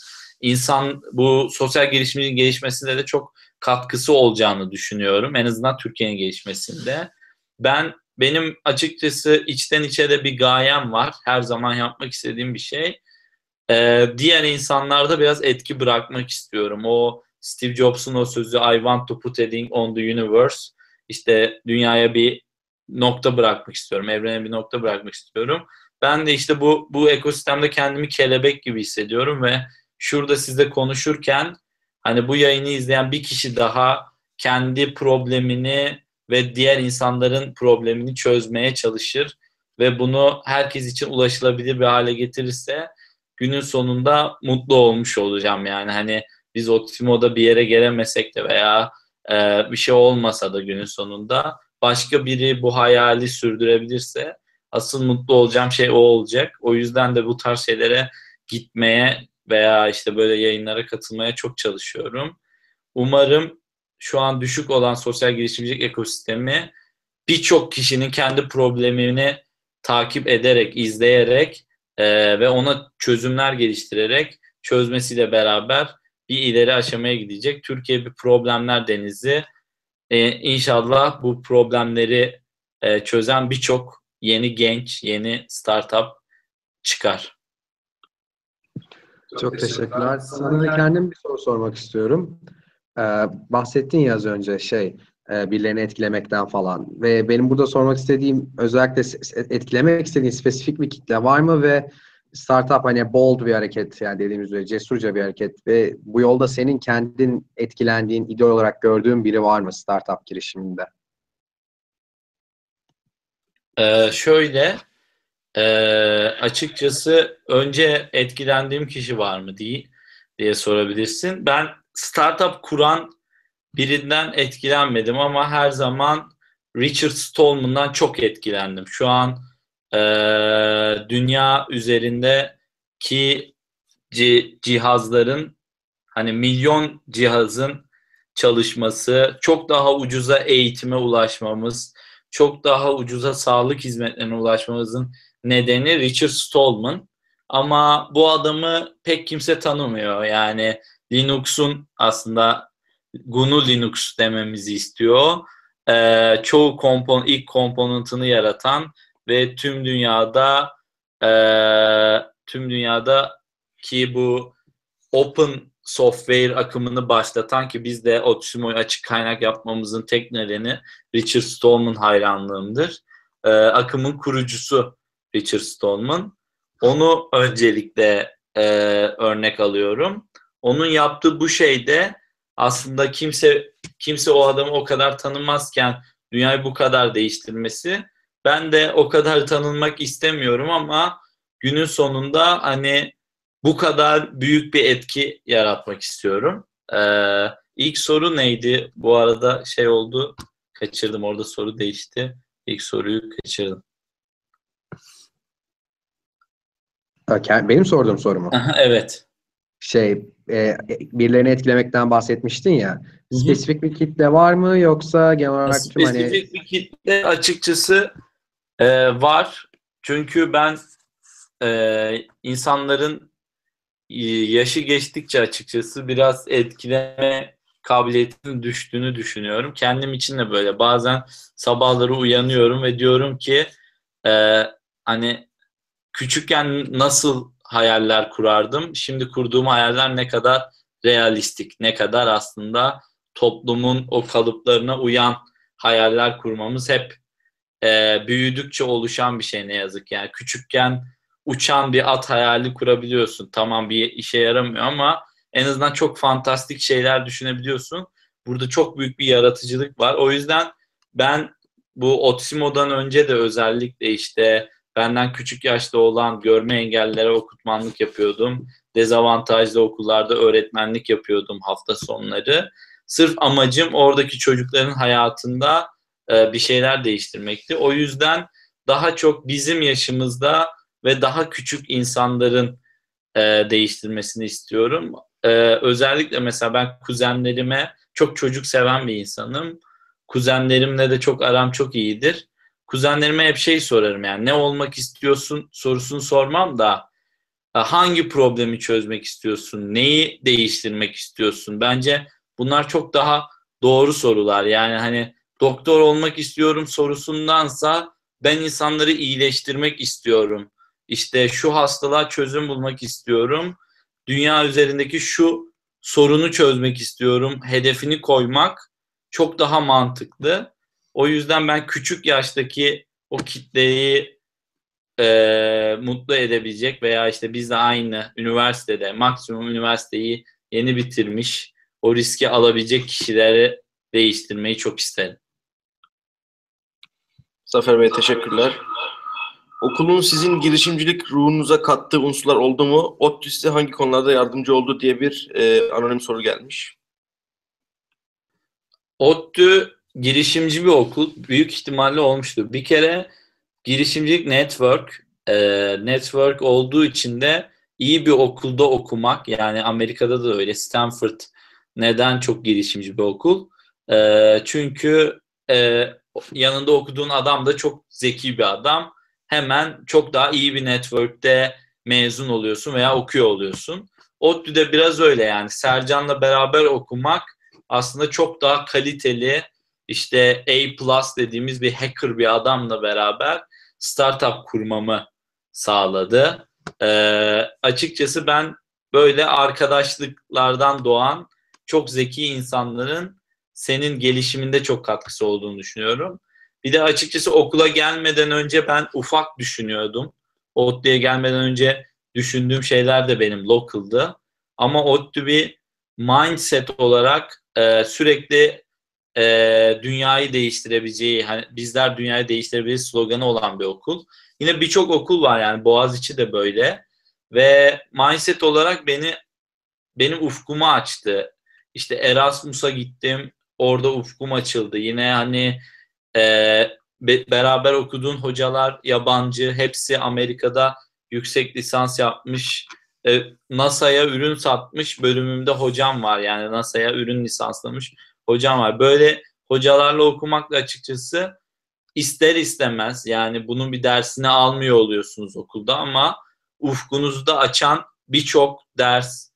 insan bu sosyal gelişimin gelişmesinde de çok katkısı olacağını düşünüyorum. En azından Türkiye'nin gelişmesinde. Ben benim açıkçası içten içe de bir gayem var. Her zaman yapmak istediğim bir şey. Ee, diğer insanlarda biraz etki bırakmak istiyorum. O Steve Jobs'un o sözü I want to put a thing on the universe. İşte dünyaya bir nokta bırakmak istiyorum. Evrene bir nokta bırakmak istiyorum. Ben de işte bu bu ekosistemde kendimi kelebek gibi hissediyorum ve şurada sizle konuşurken hani bu yayını izleyen bir kişi daha kendi problemini ve diğer insanların problemini çözmeye çalışır ve bunu herkes için ulaşılabilir bir hale getirirse günün sonunda mutlu olmuş olacağım yani hani biz Optimo'da bir yere gelemesek de veya e, bir şey olmasa da günün sonunda başka biri bu hayali sürdürebilirse asıl mutlu olacağım şey o olacak. O yüzden de bu tarz şeylere gitmeye veya işte böyle yayınlara katılmaya çok çalışıyorum. Umarım şu an düşük olan sosyal girişimcilik ekosistemi birçok kişinin kendi problemini takip ederek, izleyerek e, ve ona çözümler geliştirerek çözmesiyle beraber bir ileri aşamaya gidecek. Türkiye bir problemler denizi. E, inşallah bu problemleri e, çözen birçok yeni genç, yeni startup çıkar. Çok, Çok teşekkürler. Sana kendim bir soru sormak istiyorum. Ee, bahsettin ya az önce şey e, birilerini etkilemekten falan ve benim burada sormak istediğim özellikle etkilemek istediğin spesifik bir kitle var mı ve startup hani bold bir hareket yani dediğimiz üzere cesurca bir hareket ve bu yolda senin kendin etkilendiğin, ideal olarak gördüğün biri var mı startup girişiminde? Ee, şöyle e, açıkçası önce etkilendiğim kişi var mı diye, diye sorabilirsin. Ben startup kuran birinden etkilenmedim ama her zaman Richard Stallman'dan çok etkilendim. Şu an e, dünya üzerindeki cihazların hani milyon cihazın çalışması, çok daha ucuza eğitime ulaşmamız, çok daha ucuza sağlık hizmetlerine ulaşmamızın nedeni Richard Stallman. Ama bu adamı pek kimse tanımıyor. Yani Linux'un aslında GNU Linux dememizi istiyor. Ee, çoğu kompon ilk komponentini yaratan ve tüm dünyada e, tüm dünyada ki bu open software akımını başlatan ki biz de Optimo'yu açık kaynak yapmamızın tek nedeni Richard Stallman hayranlığımdır. Ee, akımın kurucusu Richard Stallman. Onu öncelikle e, örnek alıyorum. Onun yaptığı bu şeyde aslında kimse kimse o adamı o kadar tanımazken dünyayı bu kadar değiştirmesi. Ben de o kadar tanınmak istemiyorum ama günün sonunda hani bu kadar büyük bir etki yaratmak istiyorum. Ee, ilk soru neydi? Bu arada şey oldu, kaçırdım. Orada soru değişti. İlk soruyu kaçırdım. Benim sorduğum soru mu? evet. Şey, e, birilerini etkilemekten bahsetmiştin ya. Spesifik bir kitle var mı yoksa genel olarak tüm hani... Spesifik bir kitle açıkçası e, var. Çünkü ben e, insanların yaşı geçtikçe açıkçası biraz etkileme kabiliyetinin düştüğünü düşünüyorum. Kendim için de böyle. Bazen sabahları uyanıyorum ve diyorum ki e, hani küçükken nasıl hayaller kurardım. Şimdi kurduğum hayaller ne kadar realistik, ne kadar aslında toplumun o kalıplarına uyan hayaller kurmamız hep e, büyüdükçe oluşan bir şey ne yazık yani küçükken uçan bir at hayali kurabiliyorsun. Tamam bir işe yaramıyor ama en azından çok fantastik şeyler düşünebiliyorsun. Burada çok büyük bir yaratıcılık var. O yüzden ben bu Otimo'dan önce de özellikle işte benden küçük yaşta olan görme engellilere okutmanlık yapıyordum. Dezavantajlı okullarda öğretmenlik yapıyordum hafta sonları. Sırf amacım oradaki çocukların hayatında e, bir şeyler değiştirmekti. O yüzden daha çok bizim yaşımızda ve daha küçük insanların e, değiştirmesini istiyorum. E, özellikle mesela ben kuzenlerime çok çocuk seven bir insanım. Kuzenlerimle de çok aram çok iyidir. Kuzenlerime hep şey sorarım yani ne olmak istiyorsun sorusunu sormam da hangi problemi çözmek istiyorsun, neyi değiştirmek istiyorsun? Bence bunlar çok daha doğru sorular. Yani hani doktor olmak istiyorum sorusundansa ben insanları iyileştirmek istiyorum. İşte şu hastalığa çözüm bulmak istiyorum. Dünya üzerindeki şu sorunu çözmek istiyorum. Hedefini koymak çok daha mantıklı. O yüzden ben küçük yaştaki o kitleyi e, mutlu edebilecek veya işte biz de aynı üniversitede maksimum üniversiteyi yeni bitirmiş o riski alabilecek kişileri değiştirmeyi çok isterim. Zafer Bey teşekkürler. Okulun sizin girişimcilik ruhunuza kattığı unsurlar oldu mu? ODTÜ size hangi konularda yardımcı oldu diye bir e, anonim soru gelmiş. ODTÜ girişimci bir okul. Büyük ihtimalle olmuştur. Bir kere girişimcilik network, e, network olduğu için de iyi bir okulda okumak yani Amerika'da da öyle Stanford neden çok girişimci bir okul? E, çünkü e, yanında okuduğun adam da çok zeki bir adam. Hemen çok daha iyi bir network'te mezun oluyorsun veya okuyor oluyorsun. ODTÜ'de biraz öyle yani Sercan'la beraber okumak aslında çok daha kaliteli işte A plus dediğimiz bir hacker bir adamla beraber startup kurmamı sağladı. Ee, açıkçası ben böyle arkadaşlıklardan doğan çok zeki insanların senin gelişiminde çok katkısı olduğunu düşünüyorum. Bir de açıkçası okula gelmeden önce ben ufak düşünüyordum. ODTÜ'ye gelmeden önce düşündüğüm şeyler de benim local'dı. Ama ODTÜ bir mindset olarak e, sürekli e, dünyayı değiştirebileceği, hani bizler dünyayı değiştirebiliriz sloganı olan bir okul. Yine birçok okul var yani Boğaziçi de böyle ve mindset olarak beni benim ufkumu açtı. İşte Erasmus'a gittim, orada ufkum açıldı. Yine hani e, be, beraber okuduğun hocalar yabancı, hepsi Amerika'da yüksek lisans yapmış. E, NASA'ya ürün satmış bölümümde hocam var yani NASA'ya ürün lisanslamış hocam var. Böyle hocalarla okumakla açıkçası ister istemez yani bunun bir dersini almıyor oluyorsunuz okulda ama ufkunuzu da açan birçok ders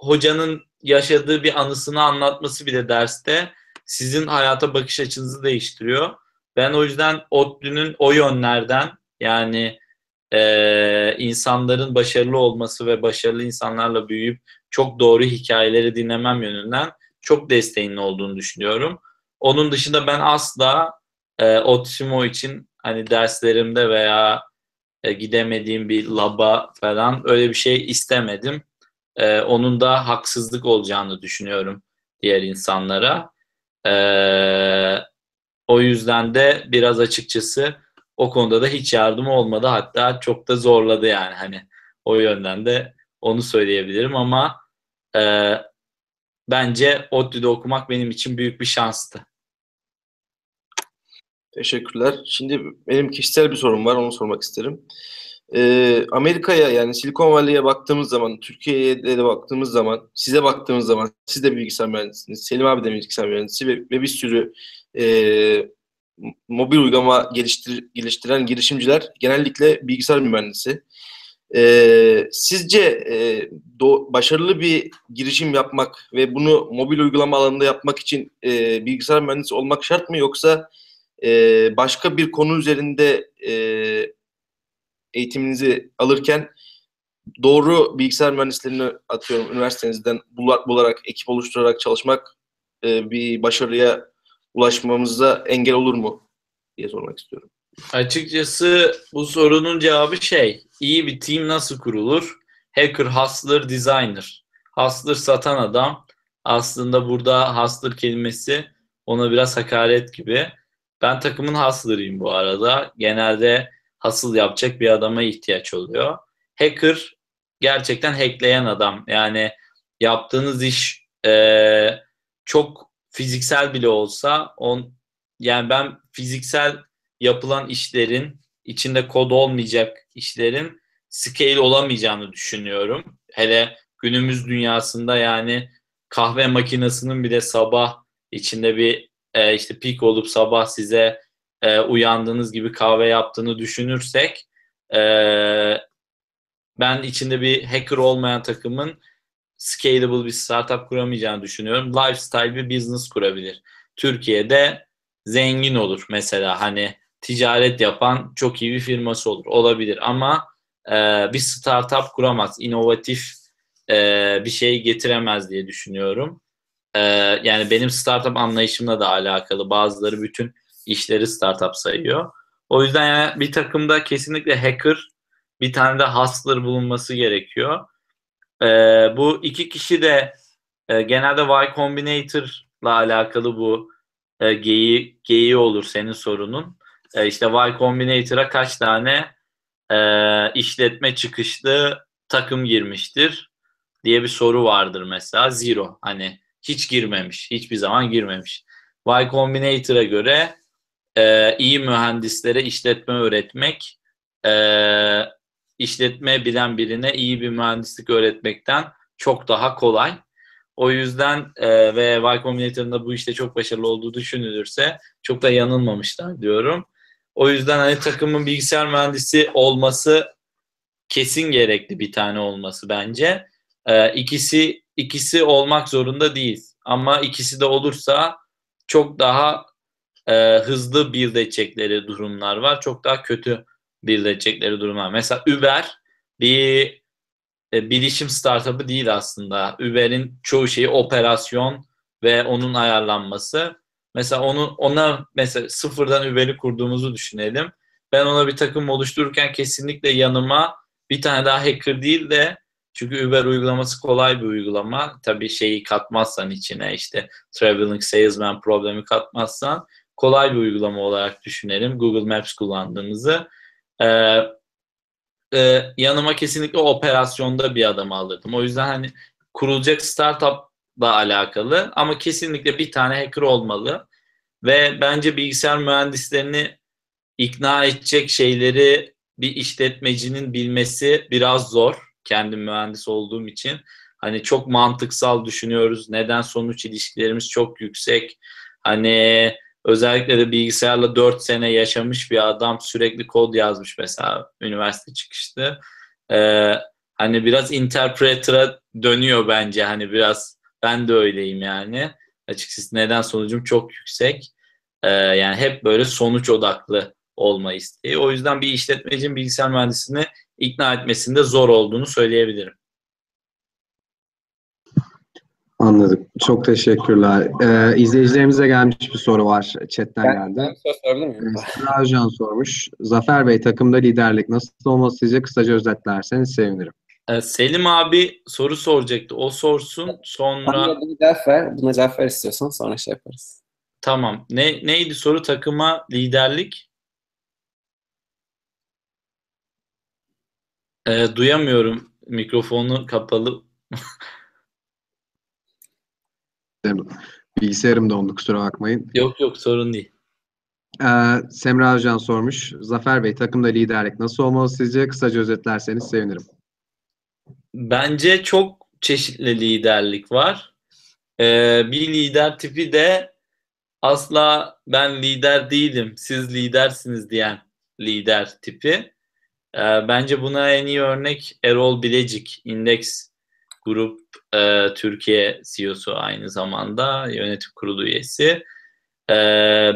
hocanın yaşadığı bir anısını anlatması bile derste sizin hayata bakış açınızı değiştiriyor. Ben o yüzden ODTÜ'nün o yönlerden yani e, insanların başarılı olması ve başarılı insanlarla büyüyüp çok doğru hikayeleri dinlemem yönünden çok desteğinin olduğunu düşünüyorum. Onun dışında ben asla e, Otimo için hani derslerimde veya e, gidemediğim bir laba falan öyle bir şey istemedim. E, onun da haksızlık olacağını düşünüyorum diğer insanlara. E, o yüzden de biraz açıkçası o konuda da hiç yardım olmadı. Hatta çok da zorladı yani hani o yönden de onu söyleyebilirim ama e, bence ODTÜ'de okumak benim için büyük bir şanstı. Teşekkürler. Şimdi benim kişisel bir sorum var, onu sormak isterim. Ee, Amerika'ya yani Silikon Valley'e baktığımız zaman, Türkiye'ye de baktığımız zaman, size baktığımız zaman, siz de bilgisayar mühendisiniz, Selim abi de bilgisayar mühendisi ve, ve bir sürü e, mobil uygulama geliştir, geliştiren girişimciler genellikle bilgisayar mühendisi. E, sizce e, do, başarılı bir girişim yapmak ve bunu mobil uygulama alanında yapmak için e, bilgisayar mühendisi olmak şart mı yoksa e, başka bir konu üzerinde e, eğitiminizi alırken doğru bilgisayar mühendislerini atıyorum üniversitenizden bularak, ekip oluşturarak çalışmak e, bir başarıya ulaşmamıza engel olur mu diye sormak istiyorum. Açıkçası bu sorunun cevabı şey, iyi bir team nasıl kurulur? Hacker, hustler, designer. Hustler satan adam. Aslında burada hustler kelimesi ona biraz hakaret gibi. Ben takımın hustler'ıyım bu arada. Genelde hustle yapacak bir adama ihtiyaç oluyor. Hacker gerçekten hackleyen adam. Yani yaptığınız iş e, çok fiziksel bile olsa on yani ben fiziksel yapılan işlerin içinde kod olmayacak işlerin scale olamayacağını düşünüyorum. Hele günümüz dünyasında yani kahve makinesinin bile sabah içinde bir e, işte pik olup sabah size e, uyandığınız gibi kahve yaptığını düşünürsek e, ben içinde bir hacker olmayan takımın scalable bir startup kuramayacağını düşünüyorum. Lifestyle bir business kurabilir. Türkiye'de zengin olur mesela hani ticaret yapan çok iyi bir firması olur. Olabilir ama e, bir startup kuramaz. inovatif e, bir şey getiremez diye düşünüyorum. E, yani benim startup anlayışımla da alakalı. Bazıları bütün işleri startup sayıyor. O yüzden yani bir takımda kesinlikle hacker, bir tane de hustler bulunması gerekiyor. E, bu iki kişi de e, genelde Y Combinator'la alakalı bu e, geyi, geyi olur senin sorunun. E, işte Y Combinator'a kaç tane e, işletme çıkışlı takım girmiştir diye bir soru vardır mesela. Zero. Hani hiç girmemiş. Hiçbir zaman girmemiş. Y Combinator'a göre e, iyi mühendislere işletme öğretmek e, işletme bilen birine iyi bir mühendislik öğretmekten çok daha kolay. O yüzden e, ve Y Combinator'ın da bu işte çok başarılı olduğu düşünülürse çok da yanılmamışlar diyorum. O yüzden hani takımın bilgisayar mühendisi olması kesin gerekli bir tane olması bence. E, ikisi ikisi olmak zorunda değil. Ama ikisi de olursa çok daha e, hızlı build edecekleri durumlar var. Çok daha kötü build edecekleri durumlar. Mesela Uber bir e, bilişim startup'ı değil aslında. Uber'in çoğu şeyi operasyon ve onun ayarlanması. Mesela onu ona mesela sıfırdan Uber'i kurduğumuzu düşünelim. Ben ona bir takım oluştururken kesinlikle yanıma bir tane daha hacker değil de çünkü Uber uygulaması kolay bir uygulama. Tabii şeyi katmazsan içine işte traveling salesman problemi katmazsan kolay bir uygulama olarak düşünelim. Google Maps kullandığımızı. Ee, e, yanıma kesinlikle operasyonda bir adam alırdım. O yüzden hani kurulacak startupla alakalı ama kesinlikle bir tane hacker olmalı. Ve bence bilgisayar mühendislerini ikna edecek şeyleri bir işletmecinin bilmesi biraz zor. Kendim mühendis olduğum için. Hani çok mantıksal düşünüyoruz. Neden sonuç ilişkilerimiz çok yüksek. Hani Özellikle de bilgisayarla 4 sene yaşamış bir adam sürekli kod yazmış mesela üniversite çıkıştı. Ee, hani biraz interpreter'a dönüyor bence hani biraz ben de öyleyim yani. Açıkçası neden sonucum çok yüksek. Ee, yani hep böyle sonuç odaklı olma isteği. O yüzden bir işletmecinin bilgisayar mühendisini ikna etmesinde zor olduğunu söyleyebilirim. Anladık. Çok teşekkürler. Ee, izleyicilerimize gelmiş bir soru var. Chatten Ben, geldi. ben sorabilir miyim? Rajan sormuş. Zafer Bey takımda liderlik nasıl olmalı sizce kısaca özetlerseniz sevinirim. Ee, Selim abi soru soracaktı. O sorsun sonra Bana bunu cevap ver. Buna cevap ver istiyorsan sonra şey yaparız. tamam. Ne neydi soru takıma liderlik? Ee, duyamıyorum. Mikrofonu kapalı. Bilgisayarım dondu kusura bakmayın. Yok yok sorun değil. Ee, Semra Özcan sormuş. Zafer Bey takımda liderlik nasıl olmalı sizce? Kısaca özetlerseniz sevinirim. Bence çok çeşitli liderlik var. Ee, bir lider tipi de asla ben lider değilim, siz lidersiniz diyen lider tipi. E, bence buna en iyi örnek Erol Bilecik, Index Grup e, Türkiye CEO'su aynı zamanda yönetim kurulu üyesi. E,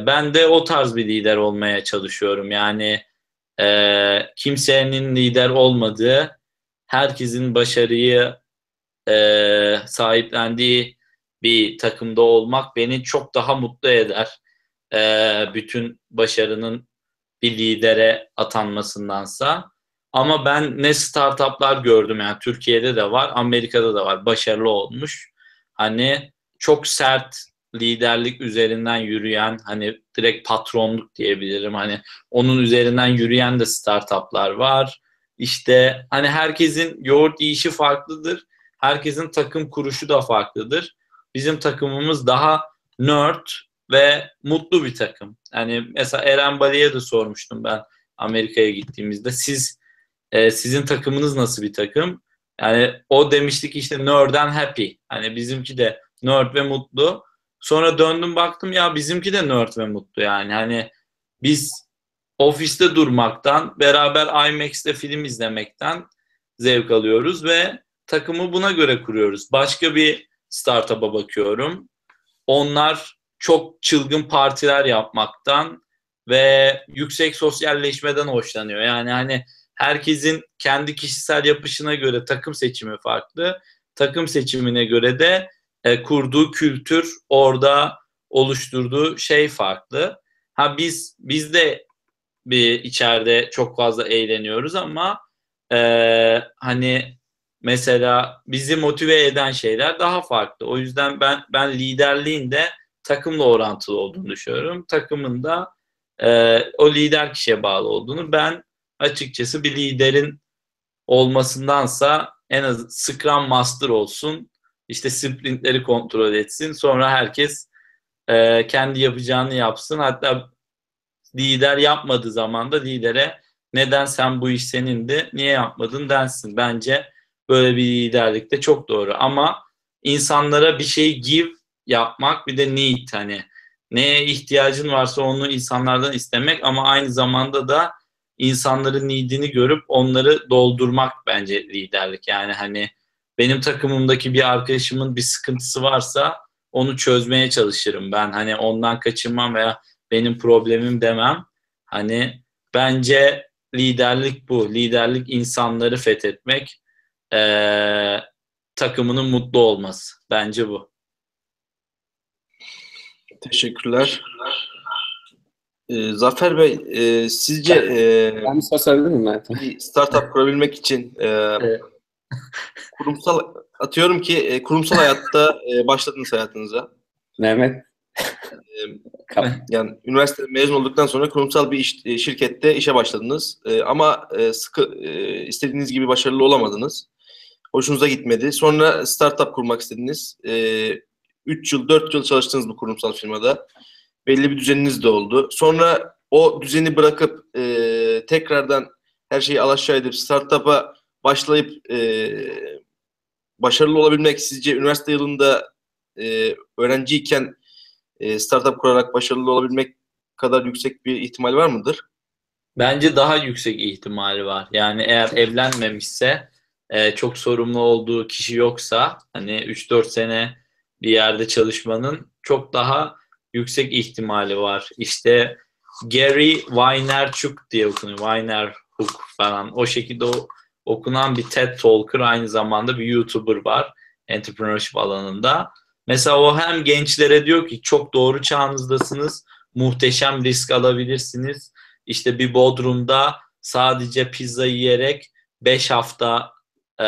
ben de o tarz bir lider olmaya çalışıyorum. Yani e, kimsenin lider olmadığı, herkesin başarıyı e, sahiplendiği bir takımda olmak beni çok daha mutlu eder. E, bütün başarının bir lidere atanmasındansa. Ama ben ne startuplar gördüm yani Türkiye'de de var, Amerika'da da var. Başarılı olmuş. Hani çok sert liderlik üzerinden yürüyen hani direkt patronluk diyebilirim. Hani onun üzerinden yürüyen de startuplar var. İşte hani herkesin yoğurt yiyişi farklıdır. Herkesin takım kuruşu da farklıdır. Bizim takımımız daha nerd ve mutlu bir takım. Hani mesela Eren Bali'ye de sormuştum ben Amerika'ya gittiğimizde. Siz e, sizin takımınız nasıl bir takım? Yani o demiştik işte nerd and happy. Hani bizimki de nerd ve mutlu. Sonra döndüm baktım ya bizimki de nerd ve mutlu yani. Hani biz ofiste durmaktan, beraber IMAX'te film izlemekten zevk alıyoruz ve takımı buna göre kuruyoruz. Başka bir startup'a bakıyorum. Onlar çok çılgın partiler yapmaktan ve yüksek sosyalleşmeden hoşlanıyor. Yani hani herkesin kendi kişisel yapışına göre takım seçimi farklı. Takım seçimine göre de e, kurduğu kültür, orada oluşturduğu şey farklı. Ha biz biz de bir içeride çok fazla eğleniyoruz ama e, hani mesela bizi motive eden şeyler daha farklı. O yüzden ben ben liderliğin de takımla orantılı olduğunu düşünüyorum. Takımın da e, o lider kişiye bağlı olduğunu ben açıkçası bir liderin olmasındansa en az Scrum Master olsun işte sprintleri kontrol etsin. Sonra herkes e, kendi yapacağını yapsın. Hatta lider yapmadığı zaman da lidere neden sen bu iş senindi, niye yapmadın densin. Bence böyle bir liderlik de çok doğru. Ama insanlara bir şey give yapmak bir de need hani neye ihtiyacın varsa onu insanlardan istemek ama aynı zamanda da insanların needini görüp onları doldurmak bence liderlik. Yani hani benim takımımdaki bir arkadaşımın bir sıkıntısı varsa onu çözmeye çalışırım ben. Hani ondan kaçınmam veya benim problemim demem. Hani bence liderlik bu. Liderlik insanları fethetmek, ee, takımının mutlu olması. Bence bu. Teşekkürler. Ee, Zafer Bey, e, sizce e, Ben miyim Mert? bir startup kurabilmek için e, Evet. kurumsal atıyorum ki e, kurumsal hayatta e, başladınız hayatınıza. Mehmet. Yani üniversite mezun olduktan sonra kurumsal bir iş, e, şirkette işe başladınız. Ama e, sıkı e, istediğiniz gibi başarılı olamadınız. Hoşunuza gitmedi. Sonra startup kurmak istediniz. E, 3 yıl, 4 yıl çalıştınız bu kurumsal firmada. Belli bir düzeniniz de oldu. Sonra o düzeni bırakıp tekrardan her şeyi alaşağı edip startup'a başlayıp başarılı olabilmek sizce üniversite yılında öğrenciyken e, startup kurarak başarılı olabilmek kadar yüksek bir ihtimal var mıdır? Bence daha yüksek ihtimali var. Yani eğer evlenmemişse, e, çok sorumlu olduğu kişi yoksa hani 3-4 sene bir yerde çalışmanın çok daha yüksek ihtimali var. İşte Gary Vaynerchuk diye okunuyor. Vaynerchuk falan. O şekilde o, okunan bir TED Talker aynı zamanda bir YouTuber var entrepreneurship alanında. Mesela o hem gençlere diyor ki çok doğru çağınızdasınız, muhteşem risk alabilirsiniz. İşte bir Bodrum'da sadece pizza yiyerek 5 hafta e,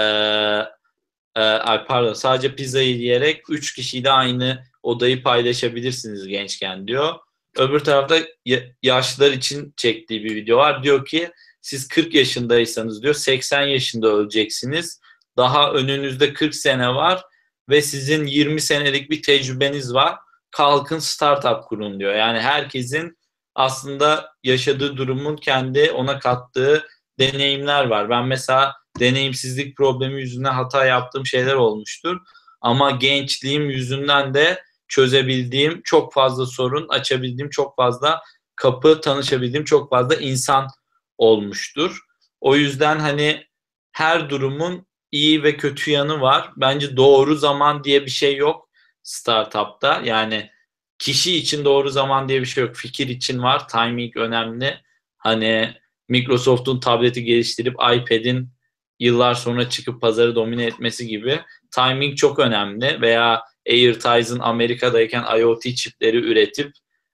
e, pardon sadece pizza yiyerek 3 kişiyle aynı odayı paylaşabilirsiniz gençken diyor. Öbür tarafta ya- yaşlılar için çektiği bir video var. Diyor ki siz 40 yaşındaysanız diyor 80 yaşında öleceksiniz. Daha önünüzde 40 sene var ve sizin 20 senelik bir tecrübeniz var. Kalkın startup kurun diyor. Yani herkesin aslında yaşadığı durumun kendi ona kattığı deneyimler var. Ben mesela deneyimsizlik problemi yüzünden hata yaptığım şeyler olmuştur. Ama gençliğim yüzünden de çözebildiğim çok fazla sorun, açabildiğim çok fazla kapı, tanışabildiğim çok fazla insan olmuştur. O yüzden hani her durumun iyi ve kötü yanı var. Bence doğru zaman diye bir şey yok startupta. Yani kişi için doğru zaman diye bir şey yok. Fikir için var. Timing önemli. Hani Microsoft'un tableti geliştirip iPad'in yıllar sonra çıkıp pazarı domine etmesi gibi timing çok önemli veya AirTies'ın Amerika'dayken IoT çipleri üretip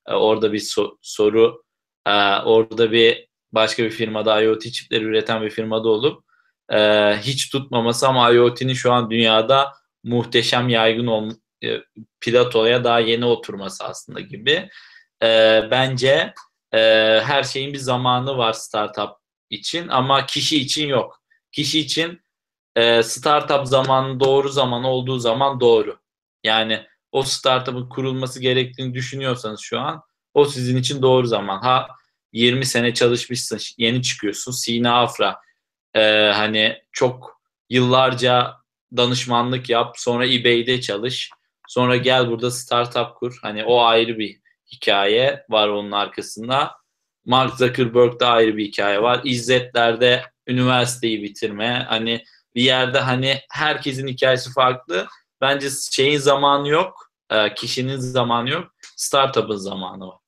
e, orada bir so- soru e, orada bir başka bir firmada IoT çipleri üreten bir firmada olup e, hiç tutmaması ama IoT'nin şu an dünyada muhteşem yaygın ol e, platoya daha yeni oturması aslında gibi. E, bence e, her şeyin bir zamanı var startup için ama kişi için yok. Kişi için e, startup zamanı doğru zaman olduğu zaman doğru. Yani o startup'ın kurulması gerektiğini düşünüyorsanız şu an o sizin için doğru zaman. Ha 20 sene çalışmışsın, yeni çıkıyorsun. Sina Afra e, hani çok yıllarca danışmanlık yap, sonra eBay'de çalış. Sonra gel burada startup kur. Hani o ayrı bir hikaye var onun arkasında. Mark Zuckerberg'de ayrı bir hikaye var. İzzetler'de üniversiteyi bitirme. Hani bir yerde hani herkesin hikayesi farklı. Bence şeyin zamanı yok. E, kişinin zamanı yok. Startup'ın zamanı var.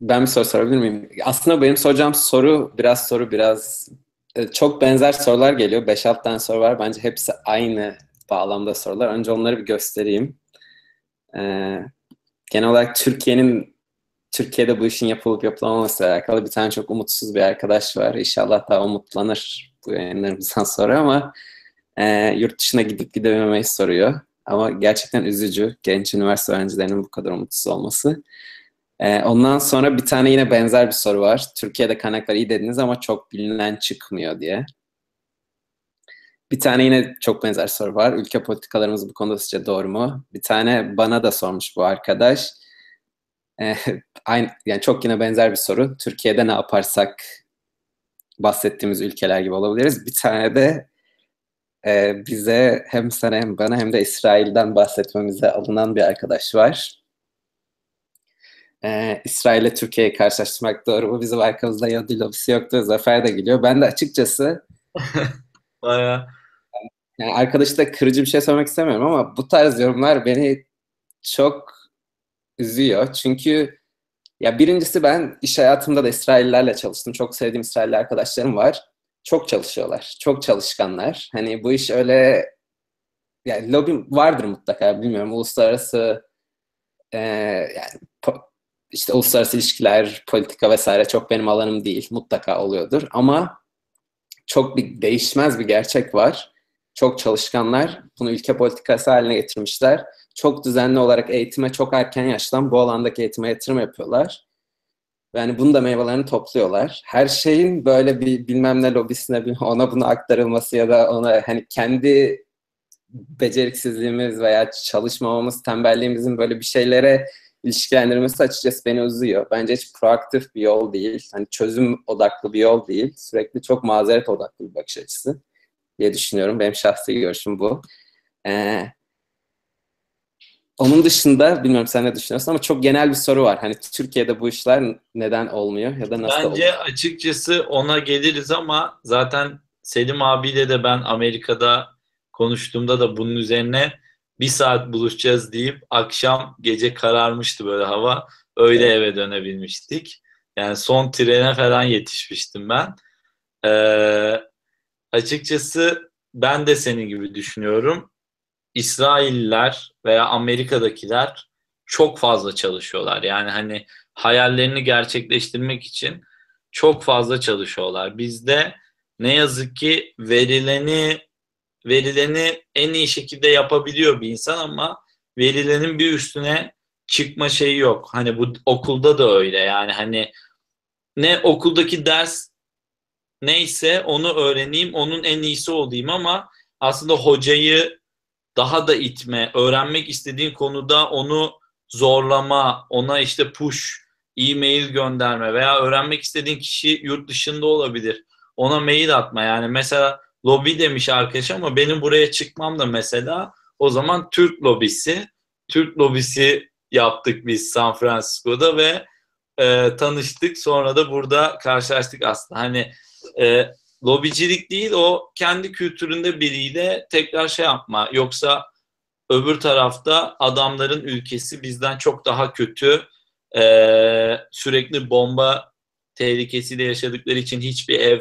Ben bir soru sorabilir miyim? Aslında benim soracağım soru biraz soru biraz e, çok benzer sorular geliyor. 5-6 tane soru var. Bence hepsi aynı bağlamda sorular. Önce onları bir göstereyim. Ee, genel olarak Türkiye'nin Türkiye'de bu işin yapılıp yapılamaması alakalı bir tane çok umutsuz bir arkadaş var. İnşallah daha umutlanır bu yayınlarımızdan sonra ama e, yurt dışına gidip gidememeyi soruyor. Ama gerçekten üzücü genç üniversite öğrencilerinin bu kadar umutsuz olması. E, ondan sonra bir tane yine benzer bir soru var. Türkiye'de kaynaklar iyi dediniz ama çok bilinen çıkmıyor diye. Bir tane yine çok benzer soru var. Ülke politikalarımız bu konuda sizce doğru mu? Bir tane bana da sormuş bu arkadaş. Ee, aynı, yani çok yine benzer bir soru. Türkiye'de ne yaparsak bahsettiğimiz ülkeler gibi olabiliriz. Bir tane de e, bize hem sana hem bana hem de İsrail'den bahsetmemize alınan bir arkadaş var. Ee, İsrail ile Türkiye'yi karşılaştırmak doğru mu? Bizim arkamızda Yahudi lobisi yoktu. Zafer de geliyor. Ben de açıkçası Bayağı. Yani arkadaşı da kırıcı bir şey söylemek istemiyorum ama bu tarz yorumlar beni çok üzüyor. Çünkü ya birincisi ben iş hayatımda da İsraillerle çalıştım. Çok sevdiğim İsrailli arkadaşlarım var. Çok çalışıyorlar. Çok çalışkanlar. Hani bu iş öyle yani lobi vardır mutlaka bilmiyorum. Uluslararası e, yani işte uluslararası ilişkiler, politika vesaire çok benim alanım değil. Mutlaka oluyordur ama çok bir değişmez bir gerçek var. Çok çalışkanlar bunu ülke politikası haline getirmişler. Çok düzenli olarak eğitime çok erken yaştan bu alandaki eğitime yatırım yapıyorlar. Yani bunu da meyvelerini topluyorlar. Her şeyin böyle bir bilmem ne lobisine ona bunu aktarılması ya da ona hani kendi beceriksizliğimiz veya çalışmamamız, tembelliğimizin böyle bir şeylere ilişkilendirmesi açıkçası beni üzüyor. Bence hiç proaktif bir yol değil. Hani çözüm odaklı bir yol değil. Sürekli çok mazeret odaklı bir bakış açısı diye düşünüyorum. Benim şahsi görüşüm bu. Ee, onun dışında bilmiyorum sen ne düşünüyorsun ama çok genel bir soru var. Hani Türkiye'de bu işler neden olmuyor ya da nasıl Bence oluyor? açıkçası ona geliriz ama zaten Selim abiyle de ben Amerika'da konuştuğumda da bunun üzerine bir saat buluşacağız deyip akşam gece kararmıştı böyle hava. Öyle evet. eve dönebilmiştik. Yani son trene falan yetişmiştim ben. Ee, açıkçası ben de senin gibi düşünüyorum. İsrailler veya Amerika'dakiler çok fazla çalışıyorlar. Yani hani hayallerini gerçekleştirmek için çok fazla çalışıyorlar. Bizde ne yazık ki verileni verileni en iyi şekilde yapabiliyor bir insan ama verilenin bir üstüne çıkma şeyi yok. Hani bu okulda da öyle yani hani ne okuldaki ders neyse onu öğreneyim, onun en iyisi olayım ama aslında hocayı daha da itme, öğrenmek istediğin konuda onu zorlama, ona işte push, e-mail gönderme veya öğrenmek istediğin kişi yurt dışında olabilir. Ona mail atma yani mesela lobi demiş arkadaş ama benim buraya çıkmam da mesela o zaman Türk lobisi, Türk lobisi yaptık biz San Francisco'da ve e, tanıştık. Sonra da burada karşılaştık aslında. Hani e, lobicilik değil o kendi kültüründe biriyle tekrar şey yapma. Yoksa öbür tarafta adamların ülkesi bizden çok daha kötü. E, sürekli bomba tehlikesiyle yaşadıkları için hiçbir ev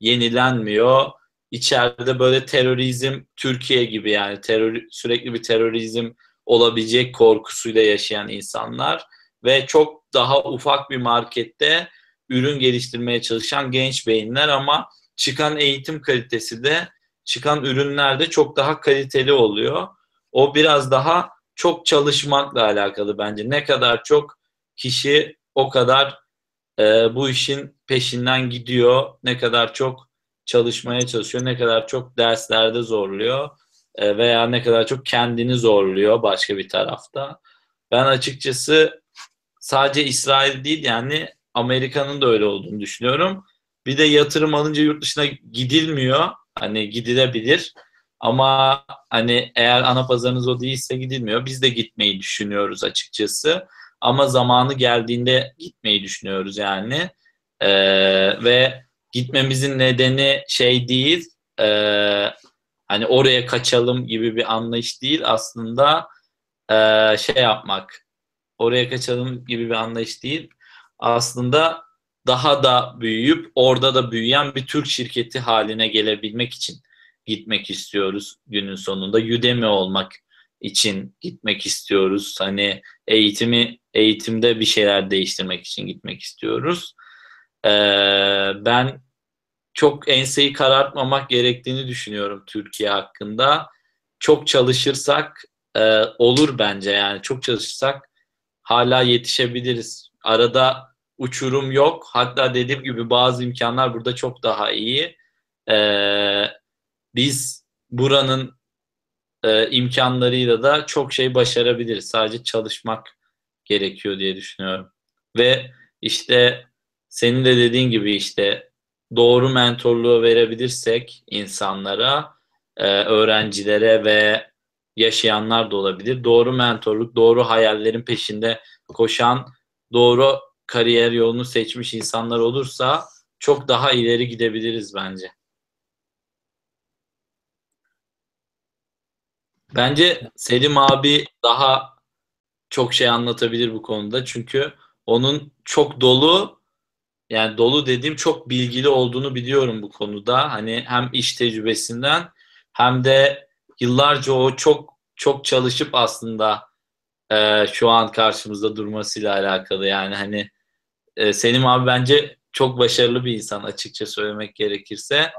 yenilenmiyor. İçeride böyle terörizm Türkiye gibi yani terör, sürekli bir terörizm olabilecek korkusuyla yaşayan insanlar ve çok daha ufak bir markette ürün geliştirmeye çalışan genç beyinler ama çıkan eğitim kalitesi de çıkan ürünler de çok daha kaliteli oluyor. O biraz daha çok çalışmakla alakalı bence. Ne kadar çok kişi o kadar e, bu işin peşinden gidiyor, ne kadar çok çalışmaya çalışıyor, ne kadar çok derslerde zorluyor e, veya ne kadar çok kendini zorluyor başka bir tarafta. Ben açıkçası sadece İsrail değil yani Amerika'nın da öyle olduğunu düşünüyorum. Bir de yatırım alınca yurt dışına gidilmiyor. Hani gidilebilir. Ama hani eğer ana pazarınız o değilse gidilmiyor. Biz de gitmeyi düşünüyoruz açıkçası. Ama zamanı geldiğinde gitmeyi düşünüyoruz yani. Ee, ve gitmemizin nedeni şey değil. E, hani oraya kaçalım gibi bir anlayış değil. Aslında e, şey yapmak. Oraya kaçalım gibi bir anlayış değil. Aslında daha da büyüyüp orada da büyüyen bir Türk şirketi haline gelebilmek için gitmek istiyoruz günün sonunda. Udemy olmak için gitmek istiyoruz. Hani eğitimi eğitimde bir şeyler değiştirmek için gitmek istiyoruz. Ee, ben çok enseyi karartmamak gerektiğini düşünüyorum Türkiye hakkında. Çok çalışırsak e, olur bence yani çok çalışırsak hala yetişebiliriz. Arada uçurum yok. Hatta dediğim gibi bazı imkanlar burada çok daha iyi. Ee, biz buranın e, imkanlarıyla da çok şey başarabiliriz. Sadece çalışmak gerekiyor diye düşünüyorum. Ve işte senin de dediğin gibi işte doğru mentorluğu verebilirsek insanlara, e, öğrencilere ve yaşayanlar da olabilir. Doğru mentorluk, doğru hayallerin peşinde koşan, doğru kariyer yolunu seçmiş insanlar olursa çok daha ileri gidebiliriz bence. Bence Selim abi daha çok şey anlatabilir bu konuda. Çünkü onun çok dolu yani dolu dediğim çok bilgili olduğunu biliyorum bu konuda. Hani hem iş tecrübesinden hem de yıllarca o çok çok çalışıp aslında e, şu an karşımızda durmasıyla alakalı. Yani hani e, Selim abi bence çok başarılı bir insan açıkça söylemek gerekirse.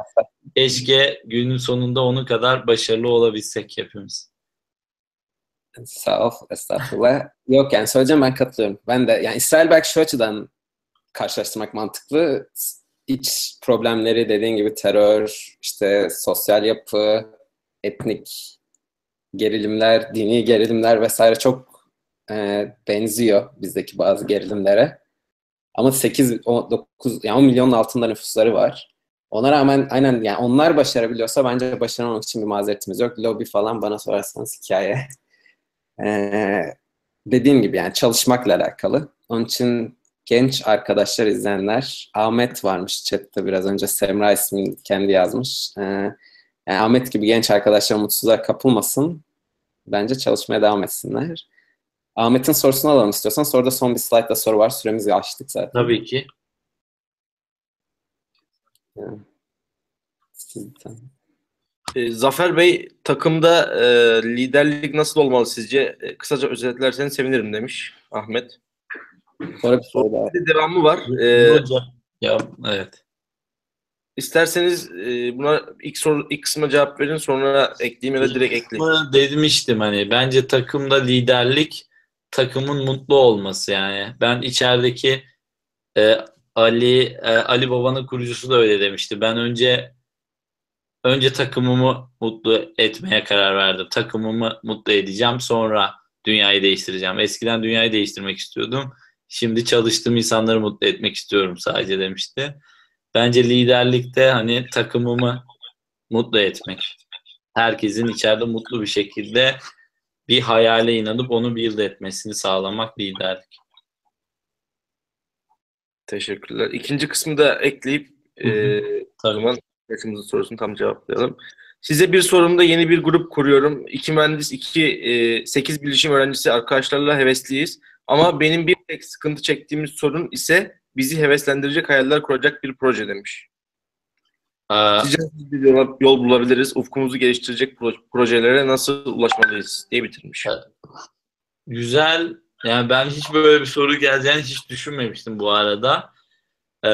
Keşke günün sonunda onun kadar başarılı olabilsek hepimiz. Sağ ol, estağfurullah. Yok yani söyleyeceğim ben katılıyorum. Ben de yani İsrail belki şu açıdan karşılaştırmak mantıklı. İç problemleri dediğin gibi terör, işte sosyal yapı, etnik gerilimler, dini gerilimler vesaire çok e, benziyor bizdeki bazı gerilimlere. Ama 8, 9, yani 10 milyonun altında nüfusları var. Ona rağmen aynen yani onlar başarabiliyorsa bence başaramamak için bir mazeretimiz yok. Lobby falan bana sorarsanız hikaye. Ee, dediğim gibi yani çalışmakla alakalı. Onun için genç arkadaşlar izleyenler Ahmet varmış chatte biraz önce Semra ismini kendi yazmış. Ee, yani Ahmet gibi genç arkadaşlar mutsuzluğa kapılmasın. Bence çalışmaya devam etsinler. Ahmet'in sorusunu alalım istiyorsan. Sonra da son bir slaytta soru var. Süremizi açtık zaten. Tabii ki. Yani. E, Zafer Bey takımda e, liderlik nasıl olmalı sizce? E, kısaca özetlerseniz sevinirim demiş Ahmet. Sonra bir soru daha. Bir devamı var. E, Ya evet. isterseniz e, buna ilk soru ilk kısma cevap verin sonra ekleyeyim ya da direkt ekleyin. Demiştim hani bence takımda liderlik takımın mutlu olması yani. Ben içerideki e, Ali e, Ali Baba'nın kurucusu da öyle demişti. Ben önce önce takımımı mutlu etmeye karar verdim. Takımımı mutlu edeceğim sonra dünyayı değiştireceğim. Eskiden dünyayı değiştirmek istiyordum. Şimdi çalıştığım insanları mutlu etmek istiyorum sadece demişti. Bence liderlikte hani takımımı mutlu etmek. Herkesin içeride mutlu bir şekilde bir hayale inanıp onu bir etmesini sağlamak liderlik. Teşekkürler. İkinci kısmı da ekleyip e, o zaman arkadaşımızın sorusunu tam cevaplayalım. Size bir sorumda yeni bir grup kuruyorum. İki mühendis, iki e, sekiz bilişim öğrencisi arkadaşlarla hevesliyiz. Ama benim bir tek sıkıntı çektiğimiz sorun ise bizi heveslendirecek hayaller kuracak bir proje demiş. Ee, Sizce nasıl bir yol, yol bulabiliriz? Ufkumuzu geliştirecek pro- projelere nasıl ulaşmalıyız diye bitirmiş. Güzel. Yani ben hiç böyle bir soru geleceğini hiç düşünmemiştim bu arada. Ee,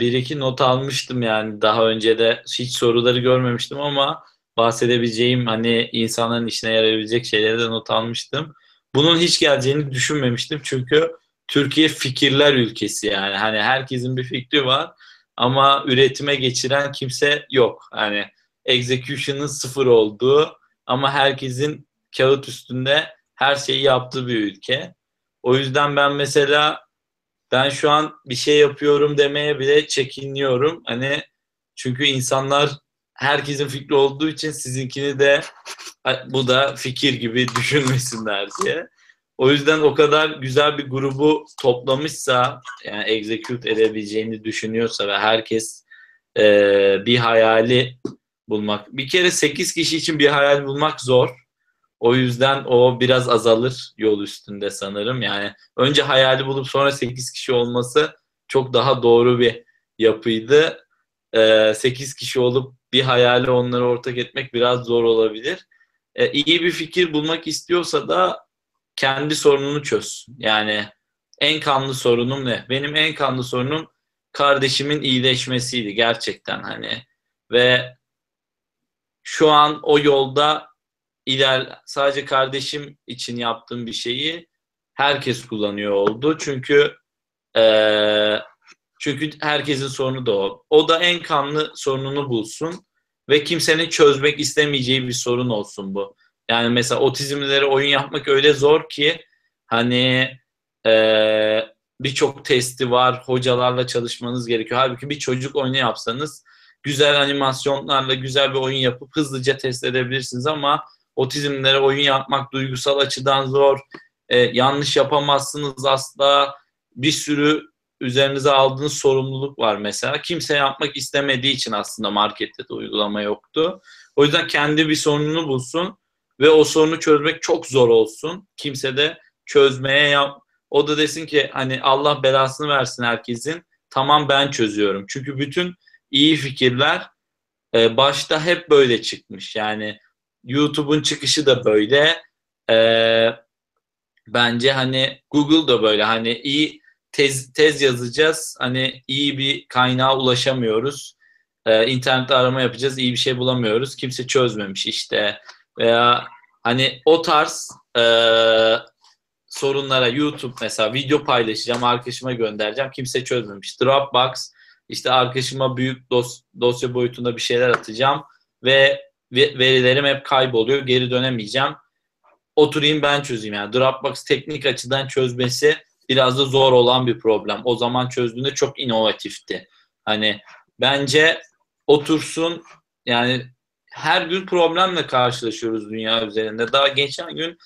bir iki not almıştım yani daha önce de hiç soruları görmemiştim ama bahsedebileceğim hani insanların işine yarayabilecek şeyleri de not almıştım. Bunun hiç geleceğini düşünmemiştim çünkü Türkiye fikirler ülkesi yani hani herkesin bir fikri var ama üretime geçiren kimse yok. Hani execution'ın sıfır olduğu ama herkesin kağıt üstünde her şeyi yaptığı bir ülke. O yüzden ben mesela ben şu an bir şey yapıyorum demeye bile çekiniyorum. Hani çünkü insanlar herkesin fikri olduğu için sizinkini de bu da fikir gibi düşünmesinler diye. O yüzden o kadar güzel bir grubu toplamışsa yani execute edebileceğini düşünüyorsa ve herkes e, bir hayali bulmak. Bir kere 8 kişi için bir hayal bulmak zor. O yüzden o biraz azalır yol üstünde sanırım. Yani önce hayali bulup sonra 8 kişi olması çok daha doğru bir yapıydı. Ee, 8 kişi olup bir hayali onları ortak etmek biraz zor olabilir. Ee, iyi bir fikir bulmak istiyorsa da kendi sorununu çöz. Yani en kanlı sorunum ne? Benim en kanlı sorunum kardeşimin iyileşmesiydi gerçekten hani ve şu an o yolda iler sadece kardeşim için yaptığım bir şeyi herkes kullanıyor oldu. Çünkü e, çünkü herkesin sorunu da o. O da en kanlı sorununu bulsun ve kimsenin çözmek istemeyeceği bir sorun olsun bu. Yani mesela otizmlilere oyun yapmak öyle zor ki hani e, birçok testi var, hocalarla çalışmanız gerekiyor. Halbuki bir çocuk oyunu yapsanız güzel animasyonlarla güzel bir oyun yapıp hızlıca test edebilirsiniz ama otizmlere oyun yapmak duygusal açıdan zor. Ee, yanlış yapamazsınız asla. Bir sürü üzerinize aldığınız sorumluluk var mesela. Kimse yapmak istemediği için aslında markette de uygulama yoktu. O yüzden kendi bir sorununu bulsun ve o sorunu çözmek çok zor olsun. Kimse de çözmeye yap. O da desin ki hani Allah belasını versin herkesin. Tamam ben çözüyorum. Çünkü bütün iyi fikirler e, başta hep böyle çıkmış. Yani YouTube'un çıkışı da böyle. Ee, bence hani Google da böyle hani iyi tez, tez yazacağız. Hani iyi bir kaynağa ulaşamıyoruz. Ee, internette arama yapacağız. iyi bir şey bulamıyoruz. Kimse çözmemiş işte. Veya hani o tarz e, sorunlara YouTube mesela video paylaşacağım. Arkadaşıma göndereceğim. Kimse çözmemiş. Dropbox işte arkadaşıma büyük dos, dosya boyutunda bir şeyler atacağım ve verilerim hep kayboluyor. Geri dönemeyeceğim. Oturayım ben çözeyim. Yani Dropbox teknik açıdan çözmesi biraz da zor olan bir problem. O zaman çözdüğünde çok inovatifti. Hani bence otursun yani her gün problemle karşılaşıyoruz dünya üzerinde. Daha geçen gün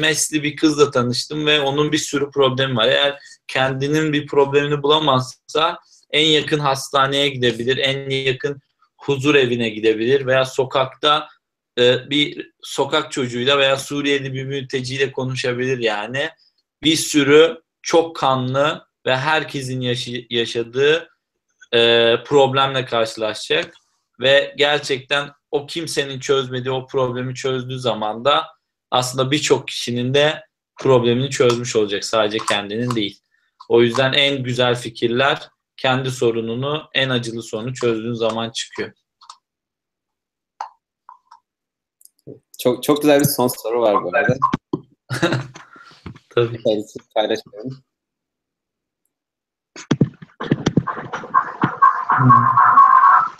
MS'li bir kızla tanıştım ve onun bir sürü problemi var. Eğer kendinin bir problemini bulamazsa en yakın hastaneye gidebilir, en yakın huzur evine gidebilir veya sokakta e, bir sokak çocuğuyla veya Suriyeli bir mülteciyle konuşabilir yani. Bir sürü çok kanlı ve herkesin yaşı, yaşadığı e, problemle karşılaşacak ve gerçekten o kimsenin çözmediği o problemi çözdüğü zaman da aslında birçok kişinin de problemini çözmüş olacak sadece kendinin değil. O yüzden en güzel fikirler kendi sorununu, en acılı sorunu çözdüğün zaman çıkıyor. Çok çok güzel bir son soru var bu arada. Tabii. Paylaşıyorum.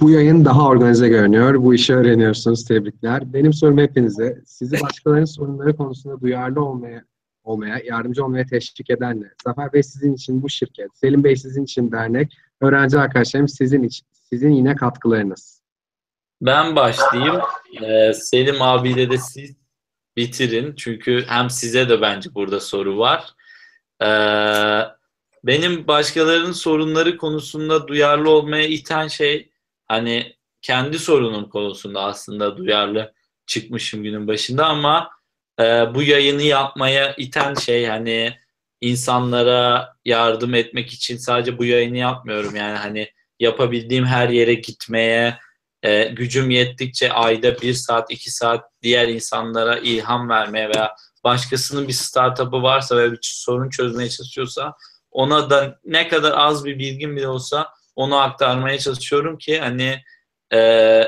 Bu yayın daha organize görünüyor. Bu işi öğreniyorsunuz. Tebrikler. Benim sorum hepinize. Sizi başkalarının sorunları konusunda duyarlı olmaya olmaya, yardımcı olmaya teşvik eden ne? Zafer Bey sizin için bu şirket, Selim Bey sizin için dernek, öğrenci arkadaşlarım sizin için, sizin yine katkılarınız. Ben başlayayım. Ee, Selim abiyle de siz bitirin. Çünkü hem size de bence burada soru var. Ee, benim başkalarının sorunları konusunda duyarlı olmaya iten şey hani kendi sorunum konusunda aslında duyarlı çıkmışım günün başında ama e, bu yayını yapmaya iten şey hani insanlara yardım etmek için sadece bu yayını yapmıyorum yani hani yapabildiğim her yere gitmeye e, gücüm yettikçe ayda bir saat iki saat diğer insanlara ilham vermeye veya başkasının bir startup'ı varsa ve bir sorun çözmeye çalışıyorsa ona da ne kadar az bir bilgim bile olsa onu aktarmaya çalışıyorum ki hani e,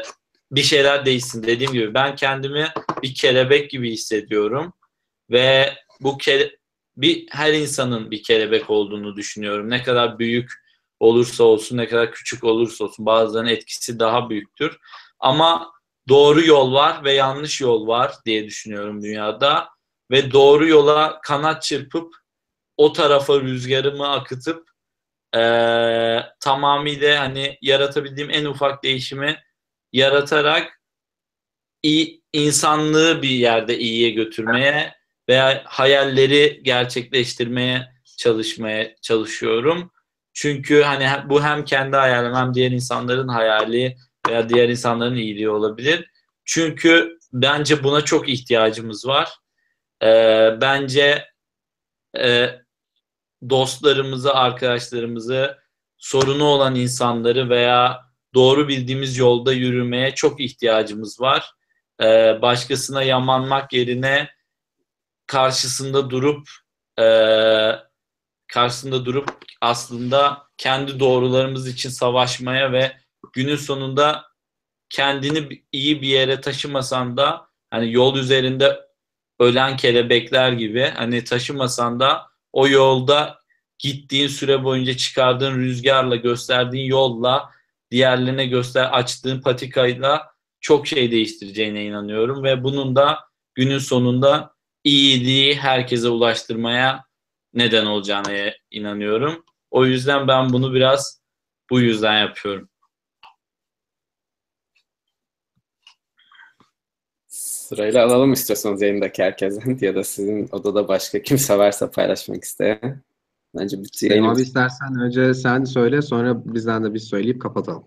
bir şeyler değişsin. Dediğim gibi ben kendimi bir kelebek gibi hissediyorum ve bu kele, bir her insanın bir kelebek olduğunu düşünüyorum. Ne kadar büyük olursa olsun, ne kadar küçük olursa olsun bazılarının etkisi daha büyüktür. Ama doğru yol var ve yanlış yol var diye düşünüyorum dünyada ve doğru yola kanat çırpıp o tarafa rüzgarımı akıtıp e, tamamıyla hani yaratabildiğim en ufak değişimi yaratarak iyi, insanlığı bir yerde iyiye götürmeye veya hayalleri gerçekleştirmeye çalışmaya çalışıyorum. Çünkü hani bu hem kendi hayalim hem diğer insanların hayali veya diğer insanların iyiliği olabilir. Çünkü bence buna çok ihtiyacımız var. Ee, bence e, dostlarımızı, arkadaşlarımızı, sorunu olan insanları veya doğru bildiğimiz yolda yürümeye çok ihtiyacımız var. Ee, başkasına yamanmak yerine karşısında durup e, karşısında durup aslında kendi doğrularımız için savaşmaya ve günün sonunda kendini iyi bir yere taşımasan da hani yol üzerinde ölen kelebekler gibi hani taşımasan da o yolda gittiğin süre boyunca çıkardığın rüzgarla gösterdiğin yolla diğerlerine göster açtığın patikayla çok şey değiştireceğine inanıyorum ve bunun da günün sonunda iyiliği herkese ulaştırmaya neden olacağına inanıyorum. O yüzden ben bunu biraz bu yüzden yapıyorum. Sırayla alalım istiyorsanız yayındaki herkesten ya da sizin odada başka kimse varsa paylaşmak isteyen. Bence bütün yayınımız... Abi istersen önce sen söyle sonra bizden de biz söyleyip kapatalım.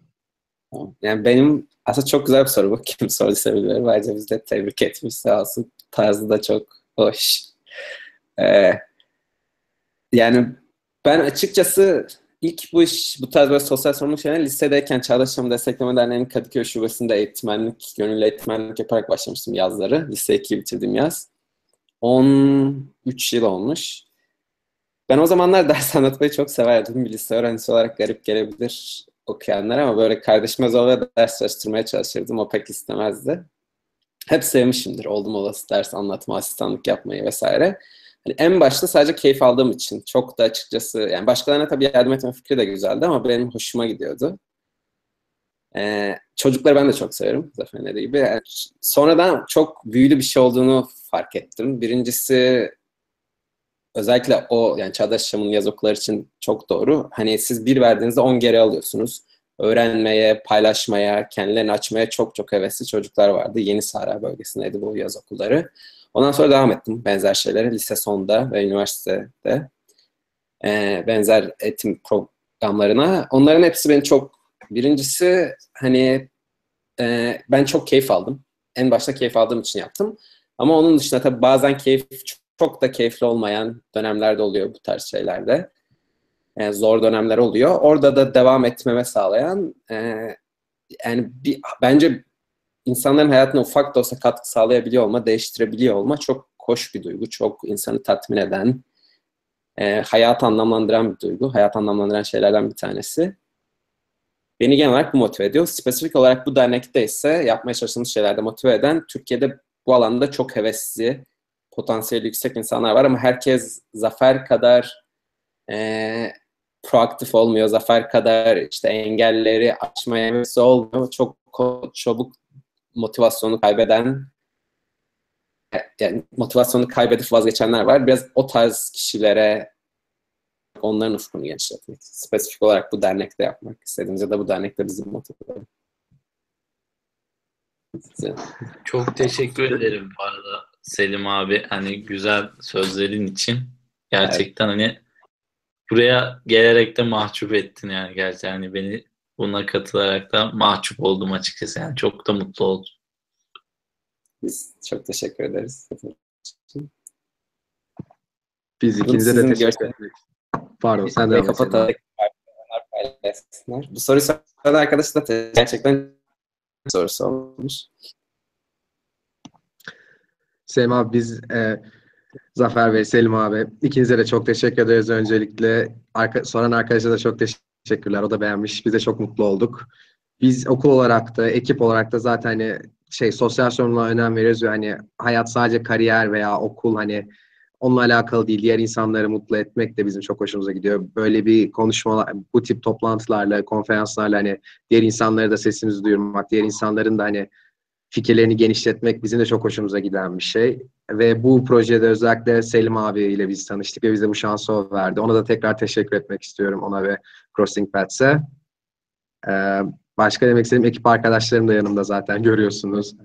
Yani benim aslında çok güzel bir soru bu. Kim sorduysa bilmiyorum. Bence biz de tebrik etmiş sağ olsun. Tarzı da çok hoş. Ee, yani ben açıkçası ilk bu iş, bu tarz böyle sosyal sorumluluk şeyler lisedeyken Çağdaş Yaşamı Destekleme Derneği'nin Kadıköy Şubesi'nde eğitmenlik, gönüllü eğitmenlik yaparak başlamıştım yazları. Lise 2'yi bitirdim yaz. 13 yıl olmuş. Ben o zamanlar ders anlatmayı çok severdim. Bir lise öğrencisi olarak garip gelebilir okuyanlar ama böyle kardeşime zorla ders çalıştırmaya çalışırdım. O pek istemezdi. Hep sevmişimdir oldum olası ders anlatma, asistanlık yapmayı vesaire. Hani en başta sadece keyif aldığım için çok da açıkçası yani başkalarına tabii yardım etme fikri de güzeldi ama benim hoşuma gidiyordu. Ee, çocukları ben de çok severim Zafer'in dediği gibi. Yani sonradan çok büyülü bir şey olduğunu fark ettim. Birincisi özellikle o yani Çağdaş Yaşam'ın yaz okulları için çok doğru. Hani siz bir verdiğinizde on geri alıyorsunuz. Öğrenmeye, paylaşmaya, kendilerini açmaya çok çok hevesli çocuklar vardı. Yeni Sahra bölgesindeydi bu yaz okulları. Ondan sonra devam ettim benzer şeylere lise sonda ve üniversitede e, benzer eğitim programlarına. Onların hepsi beni çok birincisi hani e, ben çok keyif aldım. En başta keyif aldığım için yaptım. Ama onun dışında tabii bazen keyif çok da keyifli olmayan dönemlerde oluyor bu tarz şeylerde. Yani zor dönemler oluyor. Orada da devam etmeme sağlayan e, yani bir, bence insanların hayatına ufak da olsa katkı sağlayabiliyor olma, değiştirebiliyor olma çok hoş bir duygu. Çok insanı tatmin eden, e, hayat anlamlandıran bir duygu. Hayat anlamlandıran şeylerden bir tanesi. Beni genel olarak bu motive ediyor. Spesifik olarak bu dernekte ise yapmaya çalıştığımız şeylerde motive eden Türkiye'de bu alanda çok hevesli, potansiyeli yüksek insanlar var ama herkes Zafer kadar e, proaktif olmuyor. Zafer kadar işte engelleri aşmaya hevesi olmuyor. Çok çabuk motivasyonu kaybeden yani motivasyonu kaybedip vazgeçenler var. Biraz o tarz kişilere onların ufkunu genişletmek. Spesifik olarak bu dernekte yapmak istediğimiz ya da bu dernekte bizi motive Çok teşekkür ederim bu arada Selim abi hani güzel sözlerin için. Gerçekten evet. hani buraya gelerek de mahcup ettin yani gerçi yani beni buna katılarak da mahcup oldum açıkçası yani çok da mutlu oldum. Biz çok teşekkür ederiz. Biz ikinize de teşekkür ederiz. Pardon sen de paylaşsınlar. Bu soruyu soran arkadaş da te- gerçekten sorusu olmuş. Selim abi biz e, Zafer Bey, Selim abi ikinize de çok teşekkür ederiz öncelikle. Arka, soran arkadaşa da çok teşekkürler. O da beğenmiş. Biz de çok mutlu olduk. Biz okul olarak da, ekip olarak da zaten hani şey sosyal sorumluluğa önem veriyoruz ve hani hayat sadece kariyer veya okul hani onunla alakalı değil. Diğer insanları mutlu etmek de bizim çok hoşumuza gidiyor. Böyle bir konuşmalar, bu tip toplantılarla, konferanslarla hani diğer insanlara da sesimizi duyurmak, diğer insanların da hani fikirlerini genişletmek bizim de çok hoşumuza giden bir şey. Ve bu projede özellikle Selim abiyle biz tanıştık ve bize bu şansı o verdi. Ona da tekrar teşekkür etmek istiyorum ona ve Crossing Paths'e. Ee, başka demek istediğim ekip arkadaşlarım da yanımda zaten görüyorsunuz.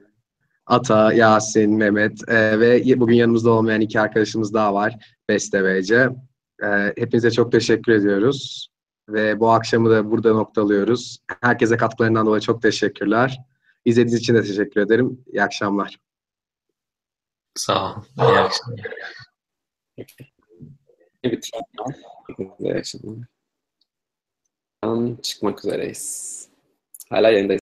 Ata, Yasin, Mehmet ee, ve bugün yanımızda olmayan iki arkadaşımız daha var. Beste ve Ece. Ee, hepinize çok teşekkür ediyoruz. Ve bu akşamı da burada noktalıyoruz. Herkese katkılarından dolayı çok teşekkürler. İzlediğiniz için de teşekkür ederim. İyi akşamlar. Sağ ol. İyi akşamlar. İyi bitirelim. İyi akşamlar. Çıkmak üzereyiz. Hala yayındayız.